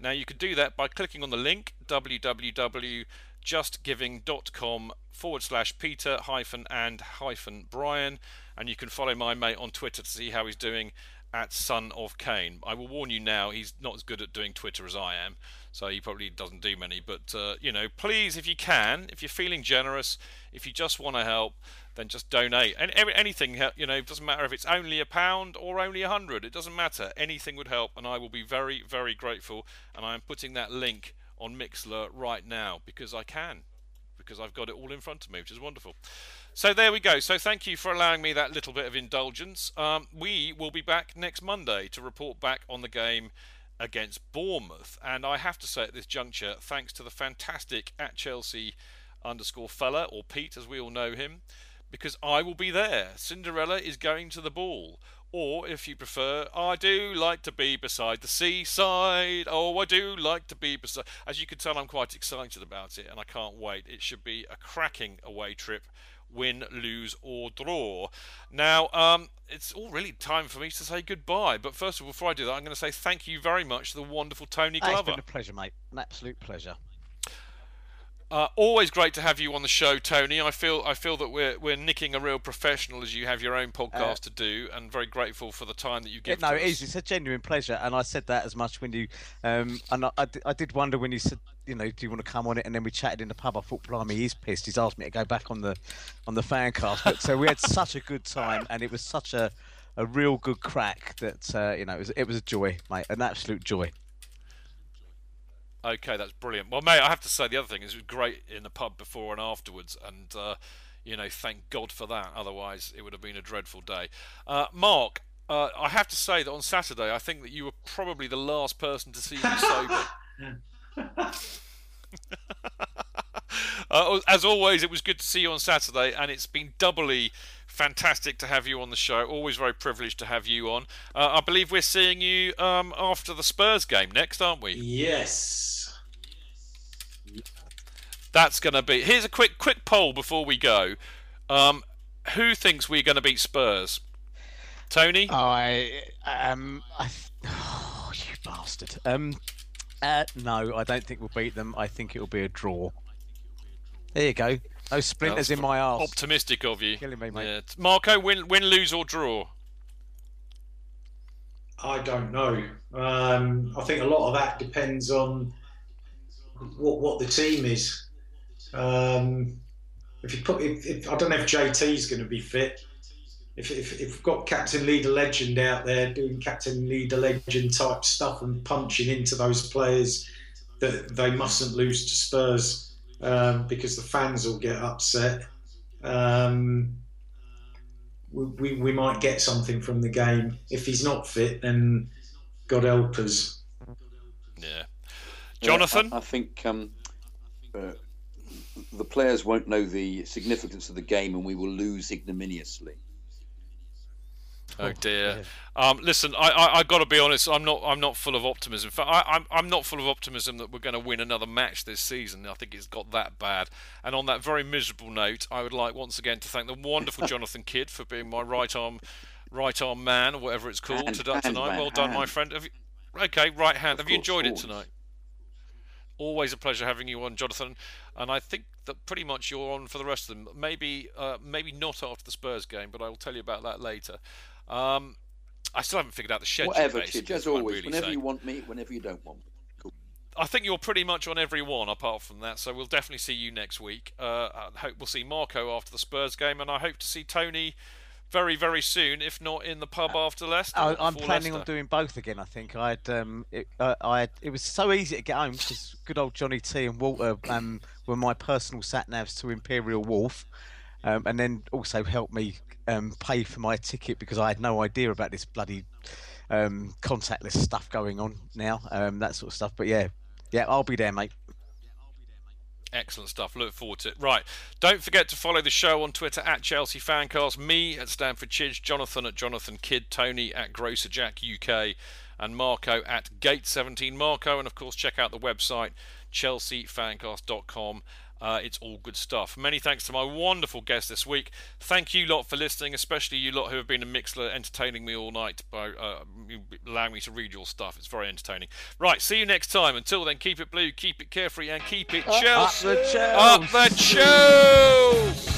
Now you can do that by clicking on the link www.justgiving.com forward slash Peter hyphen and hyphen Brian, and you can follow my mate on Twitter to see how he's doing at Son of Kane. I will warn you now, he's not as good at doing Twitter as I am, so he probably doesn't do many. But uh, you know, please, if you can, if you're feeling generous, if you just want to help, then just donate. And every, anything, you know, it doesn't matter if it's only a pound or only a hundred. It doesn't matter. Anything would help, and I will be very, very grateful. And I am putting that link on Mixlr right now because I can, because I've got it all in front of me, which is wonderful. So there we go. So thank you for allowing me that little bit of indulgence. Um, we will be back next Monday to report back on the game against Bournemouth. And I have to say at this juncture, thanks to the fantastic at Chelsea underscore fella, or Pete as we all know him, because I will be there. Cinderella is going to the ball. Or, if you prefer, I do like to be beside the seaside. Oh, I do like to be beside. As you can tell, I'm quite excited about it, and I can't wait. It should be a cracking away trip, win, lose, or draw. Now, um, it's all really time for me to say goodbye. But first of all, before I do that, I'm going to say thank you very much to the wonderful Tony Glover. It's been a pleasure, mate. An absolute pleasure. Uh, always great to have you on the show, Tony. I feel I feel that we're we're nicking a real professional as you have your own podcast uh, to do, and very grateful for the time that you give. Yeah, no, it is. It's a genuine pleasure, and I said that as much when you, um, and I, I, I, did wonder when you said, you know, do you want to come on it? And then we chatted in the pub. I thought, blimey, he's pissed. He's asked me to go back on the, on the fan cast. But so we had such a good time, and it was such a, a real good crack that uh, you know it was it was a joy, mate, an absolute joy. Okay, that's brilliant. Well, mate, I have to say the other thing is it was great in the pub before and afterwards, and uh, you know, thank God for that. Otherwise, it would have been a dreadful day. Uh, Mark, uh, I have to say that on Saturday, I think that you were probably the last person to see me sober. Uh, as always, it was good to see you on Saturday, and it's been doubly fantastic to have you on the show. Always very privileged to have you on. Uh, I believe we're seeing you um, after the Spurs game next, aren't we? Yes. That's going to be. Here's a quick quick poll before we go. Um, who thinks we're going to beat Spurs? Tony. I um. I, oh, you bastard. Um. Uh, no, I don't think we'll beat them. I think it'll be a draw. There you go. No splinters in my arse. Optimistic of you. Killing me, mate. Yeah. Marco, win, win, lose or draw? I don't know. Um, I think a lot of that depends on what what the team is. Um, if you put, if, if, I don't know if JT's going to be fit. If, if, if we've got Captain Leader Legend out there doing Captain Leader Legend type stuff and punching into those players, that they mustn't lose to Spurs um, because the fans will get upset. Um, we, we, we, might get something from the game. If he's not fit, then God help us. Yeah. Jonathan? Yeah, I, I, think um, uh, the players won't know the significance of the game and we will lose ignominiously. Oh dear. Um, listen, I, I, I got to be honest. I'm not. I'm not full of optimism. I, I'm. I'm not full of optimism that we're going to win another match this season. I think it's got that bad. And on that very miserable note, I would like once again to thank the wonderful Jonathan Kidd for being my right arm, right arm man or whatever it's called hand, tonight. Hand, well hand. done, my friend. You, okay, right hand. Of Have you enjoyed always. it tonight? Always a pleasure having you on, Jonathan. And I think that pretty much you're on for the rest of them. Maybe, uh, maybe not after the Spurs game, but I will tell you about that later. Um, I still haven't figured out the schedule. Whatever, Chidge, as is what I'm always. really whenever saying. you want me, whenever you don't want me. Cool. I think you're pretty much on every one apart from that, so we'll definitely see you next week. Uh, I hope we'll see Marco after the Spurs game, and I hope to see Tony very, very soon, if not in the pub after Leicester. I, I'm planning Leicester. on doing both again. I think I had um, it, uh, I had, it was so easy to get home because good old Johnny T and Walter um, were my personal sat navs to Imperial Wharf, um, and then also helped me um, pay for my ticket because I had no idea about this bloody um, contactless stuff going on now, um, that sort of stuff. But yeah, yeah, I'll be there, mate. Excellent stuff. Look forward to it. Right. Don't forget to follow the show on Twitter at Chelsea Fancast, me at Stamford Chidge, Jonathan at Jonathan Kidd, Tony at Grocer Jack UK, and Marco at Gate17 Marco. And of course, check out the website chelseafancast.com uh, it's all good stuff. Many thanks to my wonderful guest this week. Thank you lot for listening, especially you lot who have been a Mixlr entertaining me all night by uh, allowing me to read your stuff. It's very entertaining. Right, see you next time. Until then, keep it blue, keep it carefree, and keep it Chelsea. Up the Chelsea. Up the Chelsea.